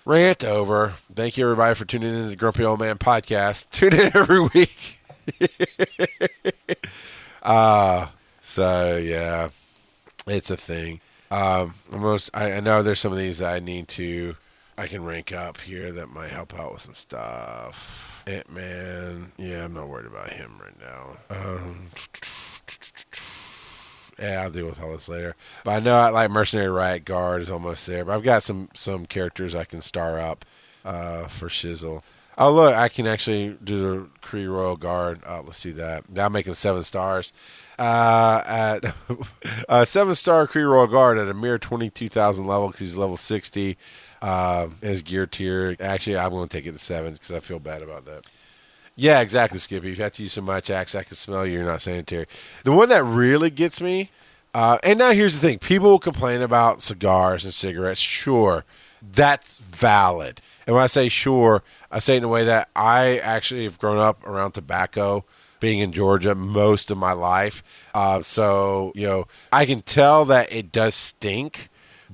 Rant over. Thank you everybody for tuning in to the Grumpy Old Man podcast. [laughs] Tune in every week. [laughs] uh so yeah. It's a thing. Um almost I, I know there's some of these I need to I can rank up here that might help out with some stuff. Ant Man. Yeah, I'm not worried about him right now. Um, yeah, I'll deal with all this later. But I know I like Mercenary Riot Guard is almost there. But I've got some some characters I can star up uh, for Shizzle. Oh look, I can actually do the Kree Royal Guard. Uh, let's see that. Now make him seven stars. Uh, at [laughs] uh, seven star Kree Royal Guard at a mere twenty two thousand level because he's level sixty. Uh, his gear tier. Actually, I'm going to take it to seven because I feel bad about that. Yeah, exactly, Skippy. If you have to use so much axe, I can smell you. You're not sanitary. The one that really gets me, uh, and now here's the thing: people will complain about cigars and cigarettes. Sure, that's valid. And when I say sure, I say it in a way that I actually have grown up around tobacco being in Georgia most of my life. Uh, so, you know, I can tell that it does stink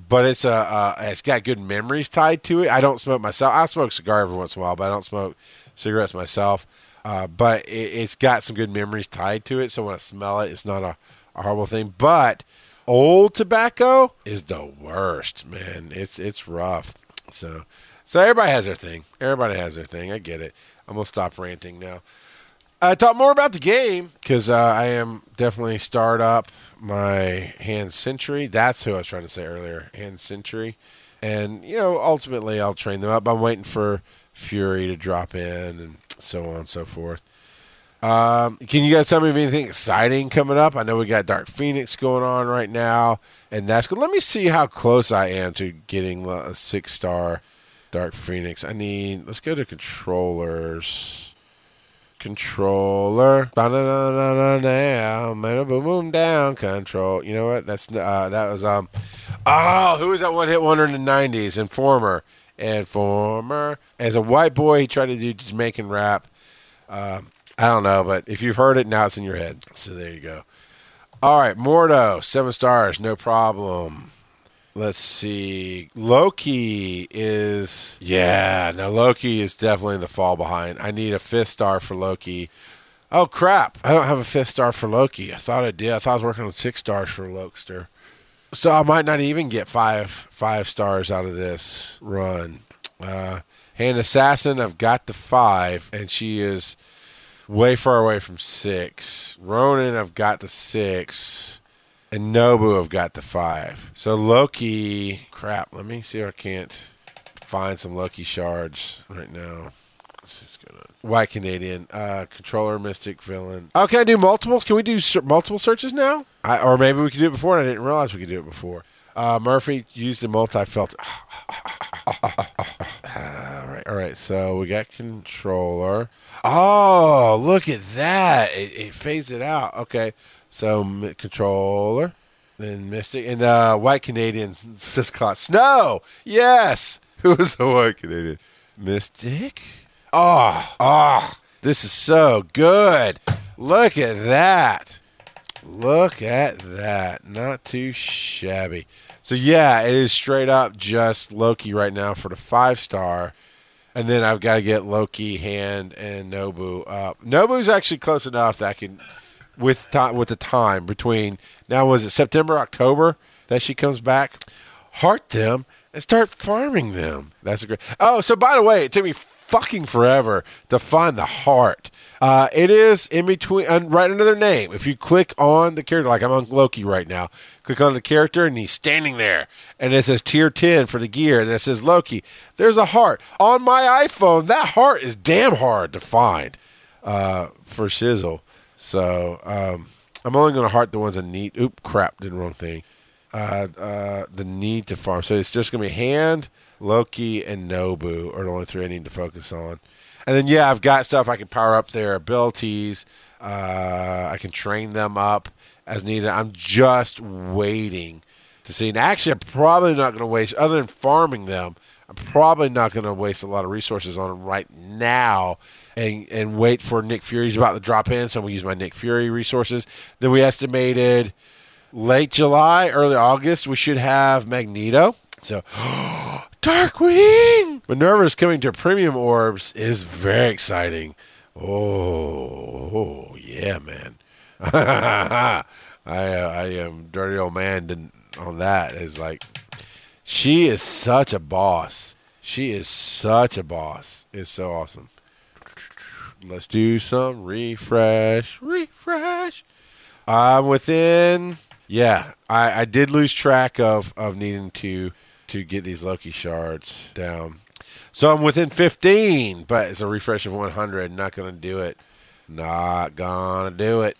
but it's a uh, it's got good memories tied to it. I don't smoke myself. I smoke cigar every once in a while, but I don't smoke cigarettes myself. Uh, but it, has got some good memories tied to it. So when I smell it, it's not a, a, horrible thing. But old tobacco is the worst, man. It's it's rough. So so everybody has their thing. Everybody has their thing. I get it. I'm gonna stop ranting now. I uh, talk more about the game because uh, I am definitely starred up my hand Sentry. That's who I was trying to say earlier, hand Sentry. And, you know, ultimately I'll train them up. I'm waiting for Fury to drop in and so on and so forth. Um, can you guys tell me anything exciting coming up? I know we got Dark Phoenix going on right now, and that's good. Let me see how close I am to getting a six star Dark Phoenix. I need, let's go to controllers controller. Down, boom, boom, down, control. You know what? That's uh, that was um. Oh, who was that one hit wonder in the '90s? Informer. Informer. As a white boy, he tried to do Jamaican rap. Uh, I don't know, but if you've heard it, now it's in your head. So there you go. All right, Mordo, seven stars, no problem. Let's see. Loki is yeah. Now Loki is definitely the fall behind. I need a fifth star for Loki. Oh crap! I don't have a fifth star for Loki. I thought I did. I thought I was working on six stars for Lokester. So I might not even get five five stars out of this run. Uh, Hand Assassin, I've got the five, and she is way far away from six. Ronan, I've got the six. And Nobu, I've got the five. So Loki, crap. Let me see if I can't find some Loki shards right now. White Canadian, uh, controller, mystic, villain. Oh, can I do multiples? Can we do ser- multiple searches now? I, or maybe we could do it before, and I didn't realize we could do it before. Uh, Murphy used a multi filter. [sighs] all right, all right. So we got controller. Oh, look at that! It, it phased it out. Okay, so controller, then Mystic, and uh, White Canadian [laughs] caught snow. Yes, [laughs] who was the White Canadian? Mystic. Oh, oh, this is so good. Look at that. Look at that. Not too shabby. So, yeah, it is straight up just Loki right now for the five star. And then I've got to get Loki, Hand, and Nobu up. Nobu's actually close enough that I can, with time, with the time between now, was it September, October that she comes back? Heart them and start farming them. That's a great. Oh, so by the way, it took me fucking forever to find the heart. Uh, it is in between, uh, right name. If you click on the character, like I'm on Loki right now, click on the character and he's standing there, and it says tier 10 for the gear, and it says Loki. There's a heart on my iPhone. That heart is damn hard to find uh, for Shizzle. So um, I'm only going to heart the ones that need. Oop, crap, did the wrong thing. Uh, uh, the need to farm. So it's just going to be hand. Loki and Nobu are the only three I need to focus on. And then yeah, I've got stuff I can power up their abilities. Uh, I can train them up as needed. I'm just waiting to see. And actually, I'm probably not going to waste, other than farming them, I'm probably not going to waste a lot of resources on them right now and, and wait for Nick Fury's about to drop in. So to use my Nick Fury resources. Then we estimated late July, early August, we should have Magneto. So, [gasps] Darkwing! Minerva's coming to premium orbs is very exciting. Oh, oh yeah, man. [laughs] I uh, I am dirty old man on that. Is like she is such a boss. She is such a boss. It's so awesome. Let's do some refresh. Refresh. I'm within. Yeah, I, I did lose track of, of needing to to get these Loki shards down. So I'm within 15, but it's a refresh of 100. Not to do it. Not to do it.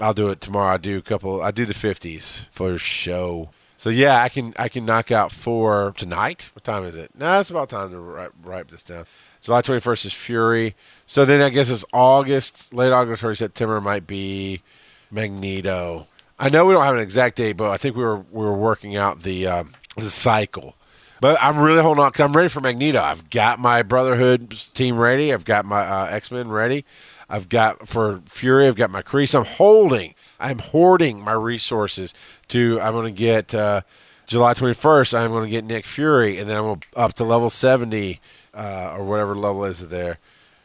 I'll do it tomorrow. I do a couple. I do the 50s for show. So yeah, I can I can knock out four tonight. What time is it? No, it's about time to write, write this down. July 21st is Fury. So then I guess it's August, late August, early September might be Magneto. I know we don't have an exact date, but I think we were we were working out the um, the cycle. But I'm really holding on because I'm ready for Magneto. I've got my Brotherhood team ready. I've got my uh, X Men ready. I've got for Fury. I've got my Krees. I'm holding. I'm hoarding my resources to. I'm going to get uh, July 21st. I'm going to get Nick Fury, and then I'm up to level 70 uh, or whatever level is it there.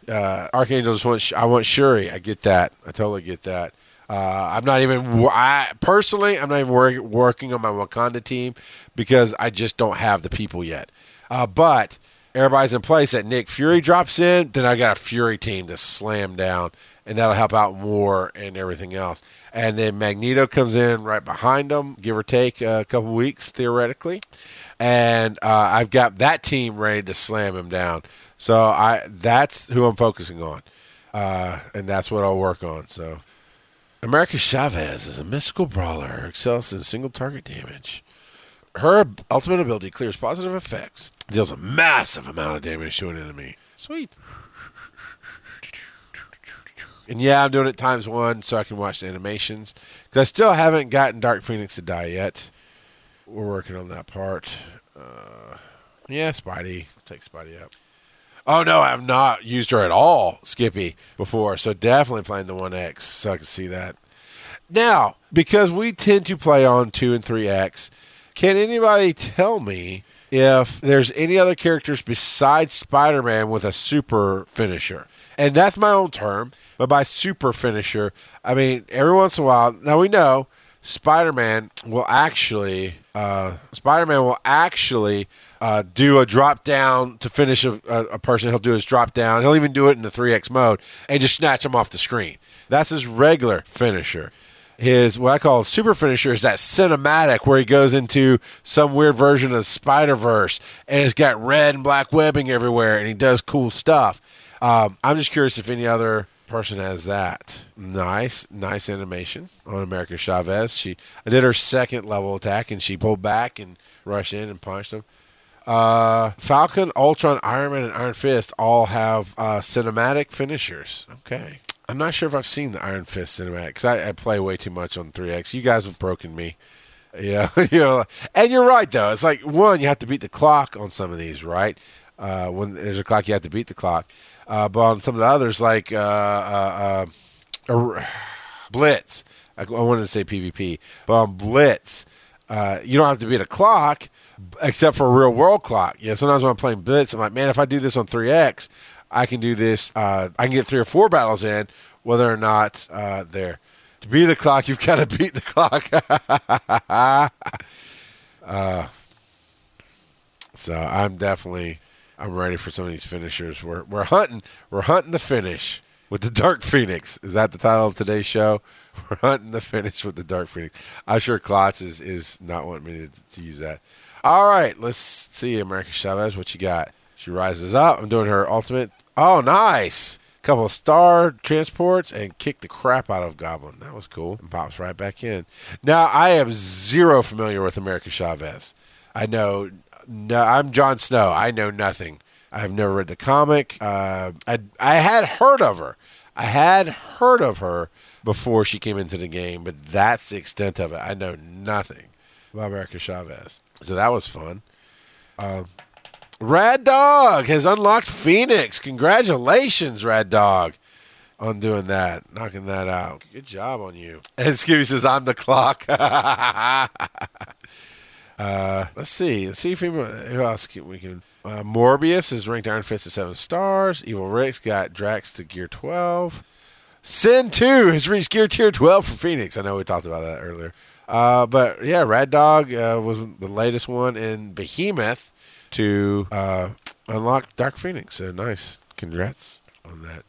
Uh, Archangel just wants. I want Shuri. I get that. I totally get that. Uh, I'm not even. I personally, I'm not even work, working on my Wakanda team because I just don't have the people yet. Uh, but everybody's in place. That Nick Fury drops in, then I got a Fury team to slam down, and that'll help out more and everything else. And then Magneto comes in right behind them, give or take a couple weeks theoretically, and uh, I've got that team ready to slam him down. So I that's who I'm focusing on, uh, and that's what I'll work on. So. America Chavez is a mystical brawler who excels in single target damage. Her ultimate ability clears positive effects, deals a massive amount of damage to an enemy. Sweet. And yeah, I'm doing it times one so I can watch the animations. Because I still haven't gotten Dark Phoenix to die yet. We're working on that part. Uh, yeah, Spidey. take Spidey up. Oh no, I have not used her at all, Skippy, before. So definitely playing the One X, so I can see that. Now, because we tend to play on two and three X, Can anybody tell me if there's any other characters besides Spider Man with a super finisher? And that's my own term, but by super finisher, I mean every once in a while. Now we know Spider Man will actually uh, Spider Man will actually uh, do a drop down to finish a, a, person. He'll do his drop down. He'll even do it in the three X mode and just snatch him off the screen. That's his regular finisher. His what I call super finisher is that cinematic where he goes into some weird version of Spider Verse and it's got red and black webbing everywhere and he does cool stuff. Um, I'm just curious if any other person has that. Nice, nice animation on America Chavez. She did her second level attack and she pulled back and rushed in and punched him. Uh, Falcon, Ultron, Iron Man, and Iron Fist all have uh, cinematic finishers. Okay. I'm not sure if I've seen the Iron Fist cinematic because I, I, play way too much on 3X. You guys have broken me. Yeah, [laughs] you know, and you're right though. It's like one, you have to beat the clock on some of these, right? Uh, when there's a clock, you have to beat the clock. Uh, but on some of the others, like uh, uh, uh [sighs] Blitz, I, I, wanted to say PvP, but on Blitz, uh, you don't have to beat a clock, except for a real world clock. Yeah, sometimes when I'm playing Blitz, I'm like, man, if I do this on 3X, I can do this. Uh, I can get three or four battles in, whether or not uh, they're to beat the clock. You've got to [laughs] beat the clock. [laughs] uh, so I'm definitely I'm ready for some of these finishers. We're we're hunting we're hunting the finish with the Dark Phoenix. Is that the title of today's show? [laughs] We're hunting the finish with the Dark Phoenix. I'm sure Klotz is, is not wanting me to, to use that. All right, let's see, America Chavez, what you got? She rises up. I'm doing her ultimate. Oh, nice. Couple of star transports and kick the crap out of Goblin. That was cool. And pops right back in. Now, I am zero familiar with America Chavez. I know, no, I'm Jon Snow. I know nothing. I've never read the comic. Uh, I, I had heard of her. I had heard of her before she came into the game, but that's the extent of it. I know nothing about America Chavez. So that was fun. Uh, Rad Dog has unlocked Phoenix. Congratulations, Rad Dog, on doing that, knocking that out. Good job on you. [laughs] And Skippy says, "I'm the clock." [laughs] uh, let's see. Let's see if we, who else can, we can. Uh, Morbius is ranked Iron Fist at seven stars. Evil Rick's got Drax to gear twelve. Sin 2 has reached gear tier 12 for Phoenix. I know we talked about that earlier. Uh, but yeah, Rad Dog uh, was the latest one, in Behemoth to uh, unlock Dark Phoenix. So nice. Congrats on that.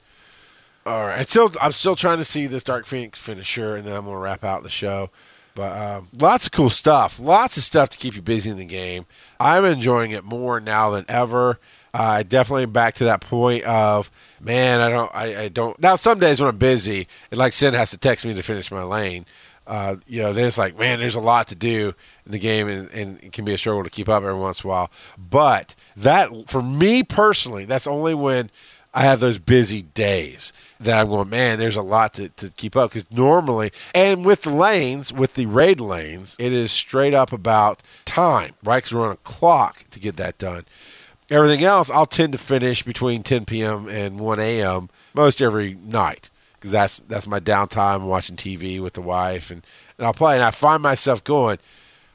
All right. I still, I'm still trying to see this Dark Phoenix finisher, and then I'm going to wrap out the show. But um, lots of cool stuff. Lots of stuff to keep you busy in the game. I'm enjoying it more now than ever. Uh, I definitely back to that point of man, I don't, I, I, don't. Now some days when I'm busy, and like Sin has to text me to finish my lane, uh, you know, then it's like, man, there's a lot to do in the game, and, and, it can be a struggle to keep up every once in a while. But that, for me personally, that's only when I have those busy days that I'm going, man, there's a lot to, to keep up. Because normally, and with the lanes, with the raid lanes, it is straight up about time, right? Because we're on a clock to get that done. Everything else, I'll tend to finish between 10 p.m. and 1 a.m. most every night because that's that's my downtime watching TV with the wife, and, and I'll play. And I find myself going,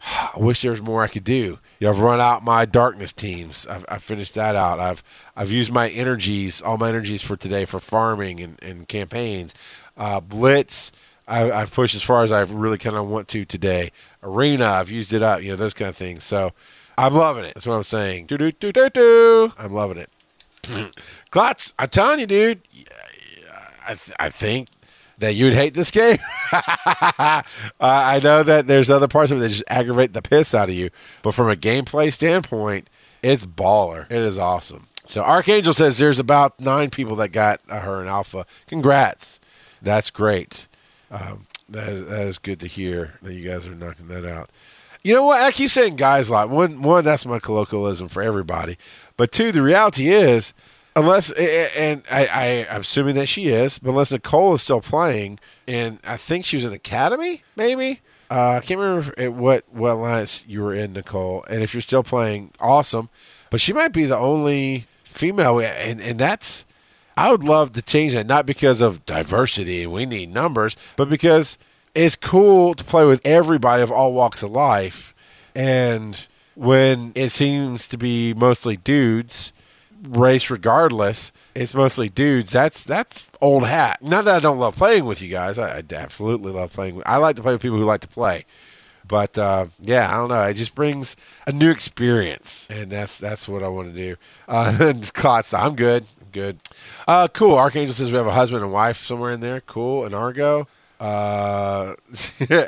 I wish there was more I could do. You know, I've run out my darkness teams. I've, I've finished that out. I've I've used my energies, all my energies for today for farming and, and campaigns. Uh, Blitz, I, I've pushed as far as I really kind of want to today. Arena, I've used it up. You know, those kind of things. So I'm loving it. That's what I'm saying. Do do do do do. I'm loving it. [clears throat] Klotz, I'm telling you, dude. I, th- I think that you would hate this game. [laughs] uh, I know that there's other parts of it that just aggravate the piss out of you, but from a gameplay standpoint, it's baller. It is awesome. So Archangel says there's about nine people that got her in alpha. Congrats, that's great. Um, that is, that is good to hear that you guys are knocking that out. You know what? I keep saying guys a lot. One, one, that's my colloquialism for everybody. But two, the reality is unless and I, I am assuming that she is, but unless Nicole is still playing, and I think she was in academy, maybe. Uh, I can't remember what what alliance you were in, Nicole. And if you're still playing, awesome. But she might be the only female, and and that's I would love to change that, not because of diversity and we need numbers, but because it's cool to play with everybody of all walks of life And when it seems to be mostly dudes, race regardless, it's mostly dudes. That's that's old hat. Not that I don't love playing with you guys. I, I absolutely love playing. I like to play with people who like to play. But uh, yeah, I don't know. It just brings a new experience, and that's that's what I want to do. Uh, [laughs] and Klotz, I'm good. I'm good. Uh, cool. Archangel says we have a husband and wife somewhere in there. Cool. And Argo. Uh, [laughs]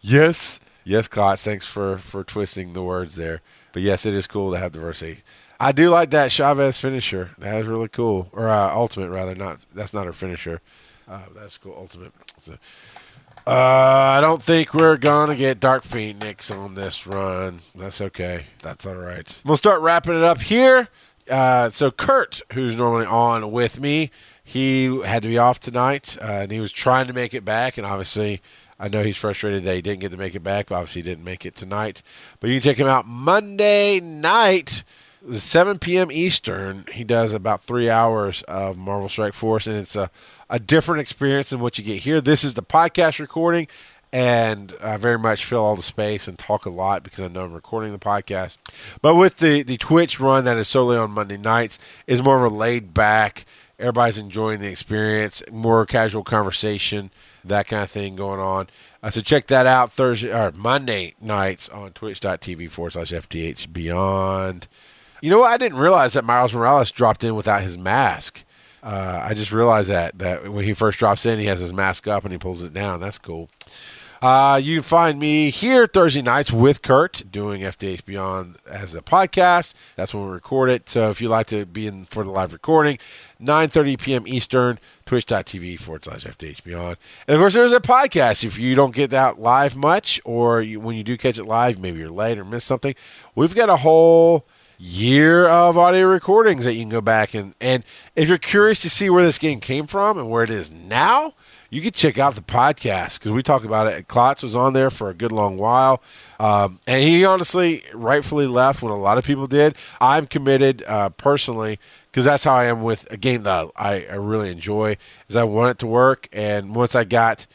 yes, yes, Klotz. Thanks for for twisting the words there. But yes, it is cool to have diversity. I do like that Chavez finisher. That is really cool, or uh, ultimate rather. Not that's not her finisher. Uh, that's cool. Ultimate. So, uh, I don't think we're gonna get Dark Phoenix on this run. That's okay. That's all right. We'll start wrapping it up here. Uh, so Kurt, who's normally on with me, he had to be off tonight, uh, and he was trying to make it back, and obviously. I know he's frustrated that he didn't get to make it back, obviously he didn't make it tonight. But you can check him out Monday night 7 p.m. Eastern, he does about three hours of Marvel Strike Force, and it's a, a different experience than what you get here. This is the podcast recording, and I very much fill all the space and talk a lot because I know I'm recording the podcast. But with the, the Twitch run that is solely on Monday nights, is more of a laid back, everybody's enjoying the experience, more casual conversation, that kind of thing going on. Uh, so check that out Thursday or Monday nights on twitch.tv forward slash FTH Beyond. You know what? I didn't realize that Miles Morales dropped in without his mask. Uh, I just realized that that when he first drops in, he has his mask up and he pulls it down. That's cool. Uh, you can find me here Thursday nights with Kurt doing FTH Beyond as a podcast. That's when we record it. So if you'd like to be in for the live recording, 9.30 p.m. Eastern, twitch.tv forward slash FTH Beyond. And of course, there's a podcast. If you don't get that live much, or you, when you do catch it live, maybe you're late or miss something, we've got a whole year of audio recordings that you can go back and and if you're curious to see where this game came from and where it is now, you can check out the podcast because we talk about it. Klotz was on there for a good long while, um, and he honestly rightfully left when a lot of people did. I'm committed uh, personally because that's how I am with a game that I, I really enjoy. Is I want it to work, and once I got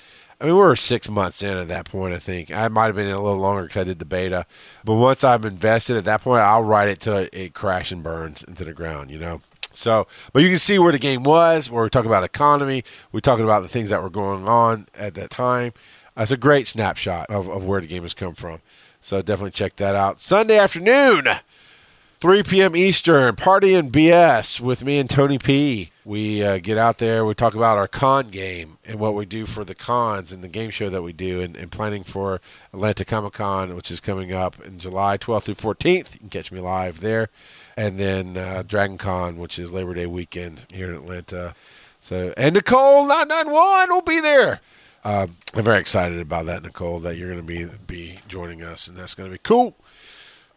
I mean, we were six months in at that point, I think. I might have been in a little longer because I did the beta. But once I'm invested at that point, I'll ride it till it crashes and burns into the ground, you know? So, but you can see where the game was, Where we're talking about economy, we're talking about the things that were going on at that time. It's a great snapshot of, of where the game has come from. So definitely check that out. Sunday afternoon, 3 p.m. Eastern, Party and BS with me and Tony P. We uh, get out there, we talk about our con game and what we do for the cons and the game show that we do, and, and planning for Atlanta Comic Con, which is coming up in July 12th through 14th. You can catch me live there. And then uh, Dragon Con, which is Labor Day weekend here in Atlanta. So, and Nicole 991 will be there. Uh, I'm very excited about that, Nicole, that you're going to be be joining us, and that's going to be cool.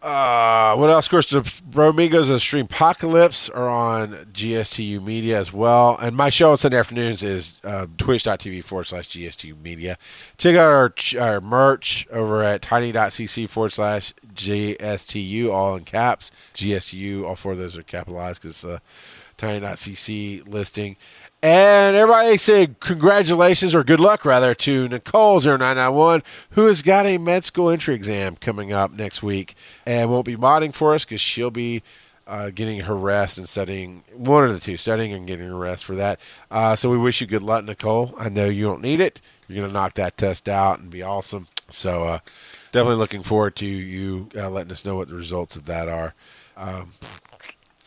Uh, what else? Of course, the Bromigos and Stream Apocalypse are on GSTU Media as well. And my show on Sunday afternoons is uh, twitch.tv forward slash GSTU Media. Check out our, our merch over at tiny.cc forward slash GSTU, all in caps. GSTU, all four of those are capitalized because uh, tiny.cc listing. And everybody say congratulations or good luck rather to Nicole 0991 who has got a med school entry exam coming up next week and won't be modding for us because she'll be uh, getting her rest and studying one of the two studying and getting her rest for that. Uh, so we wish you good luck, Nicole. I know you don't need it. You're gonna knock that test out and be awesome. So uh, definitely looking forward to you uh, letting us know what the results of that are. Um,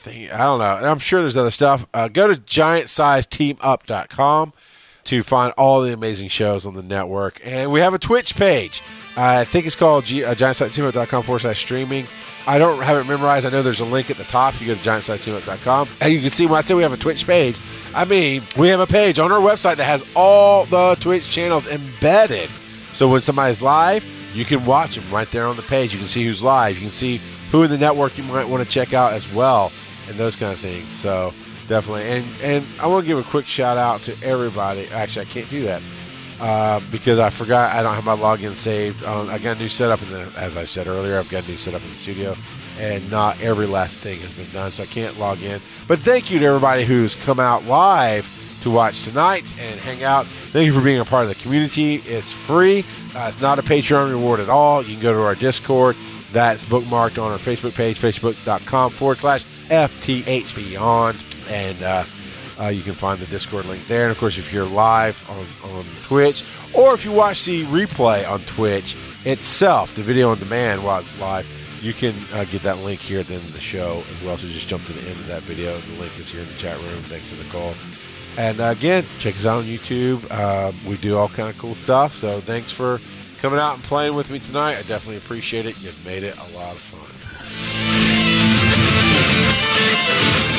I don't know. I'm sure there's other stuff. Uh, go to giantsizeteamup.com to find all the amazing shows on the network. And we have a Twitch page. I think it's called G- uh, giantsizeteamup.com forward slash streaming. I don't have it memorized. I know there's a link at the top. If you go to giantsizeteamup.com. And you can see when I say we have a Twitch page, I mean, we have a page on our website that has all the Twitch channels embedded. So when somebody's live, you can watch them right there on the page. You can see who's live. You can see who in the network you might want to check out as well and those kind of things. So definitely, and and I want to give a quick shout out to everybody. Actually, I can't do that uh, because I forgot I don't have my login saved. Um, I got a new setup in the, as I said earlier, I've got a new setup in the studio, and not every last thing has been done, so I can't log in. But thank you to everybody who's come out live to watch tonight and hang out. Thank you for being a part of the community. It's free. Uh, it's not a Patreon reward at all. You can go to our Discord. That's bookmarked on our Facebook page, facebook.com forward slash FTH Beyond. And uh, uh, you can find the Discord link there. And of course, if you're live on, on Twitch, or if you watch the replay on Twitch itself, the video on demand while it's live, you can uh, get that link here at the end of the show as well. So just jump to the end of that video. The link is here in the chat room. Thanks to Nicole. And uh, again, check us out on YouTube. Uh, we do all kind of cool stuff. So thanks for coming out and playing with me tonight. I definitely appreciate it. You've made it a lot of fun. Thank you.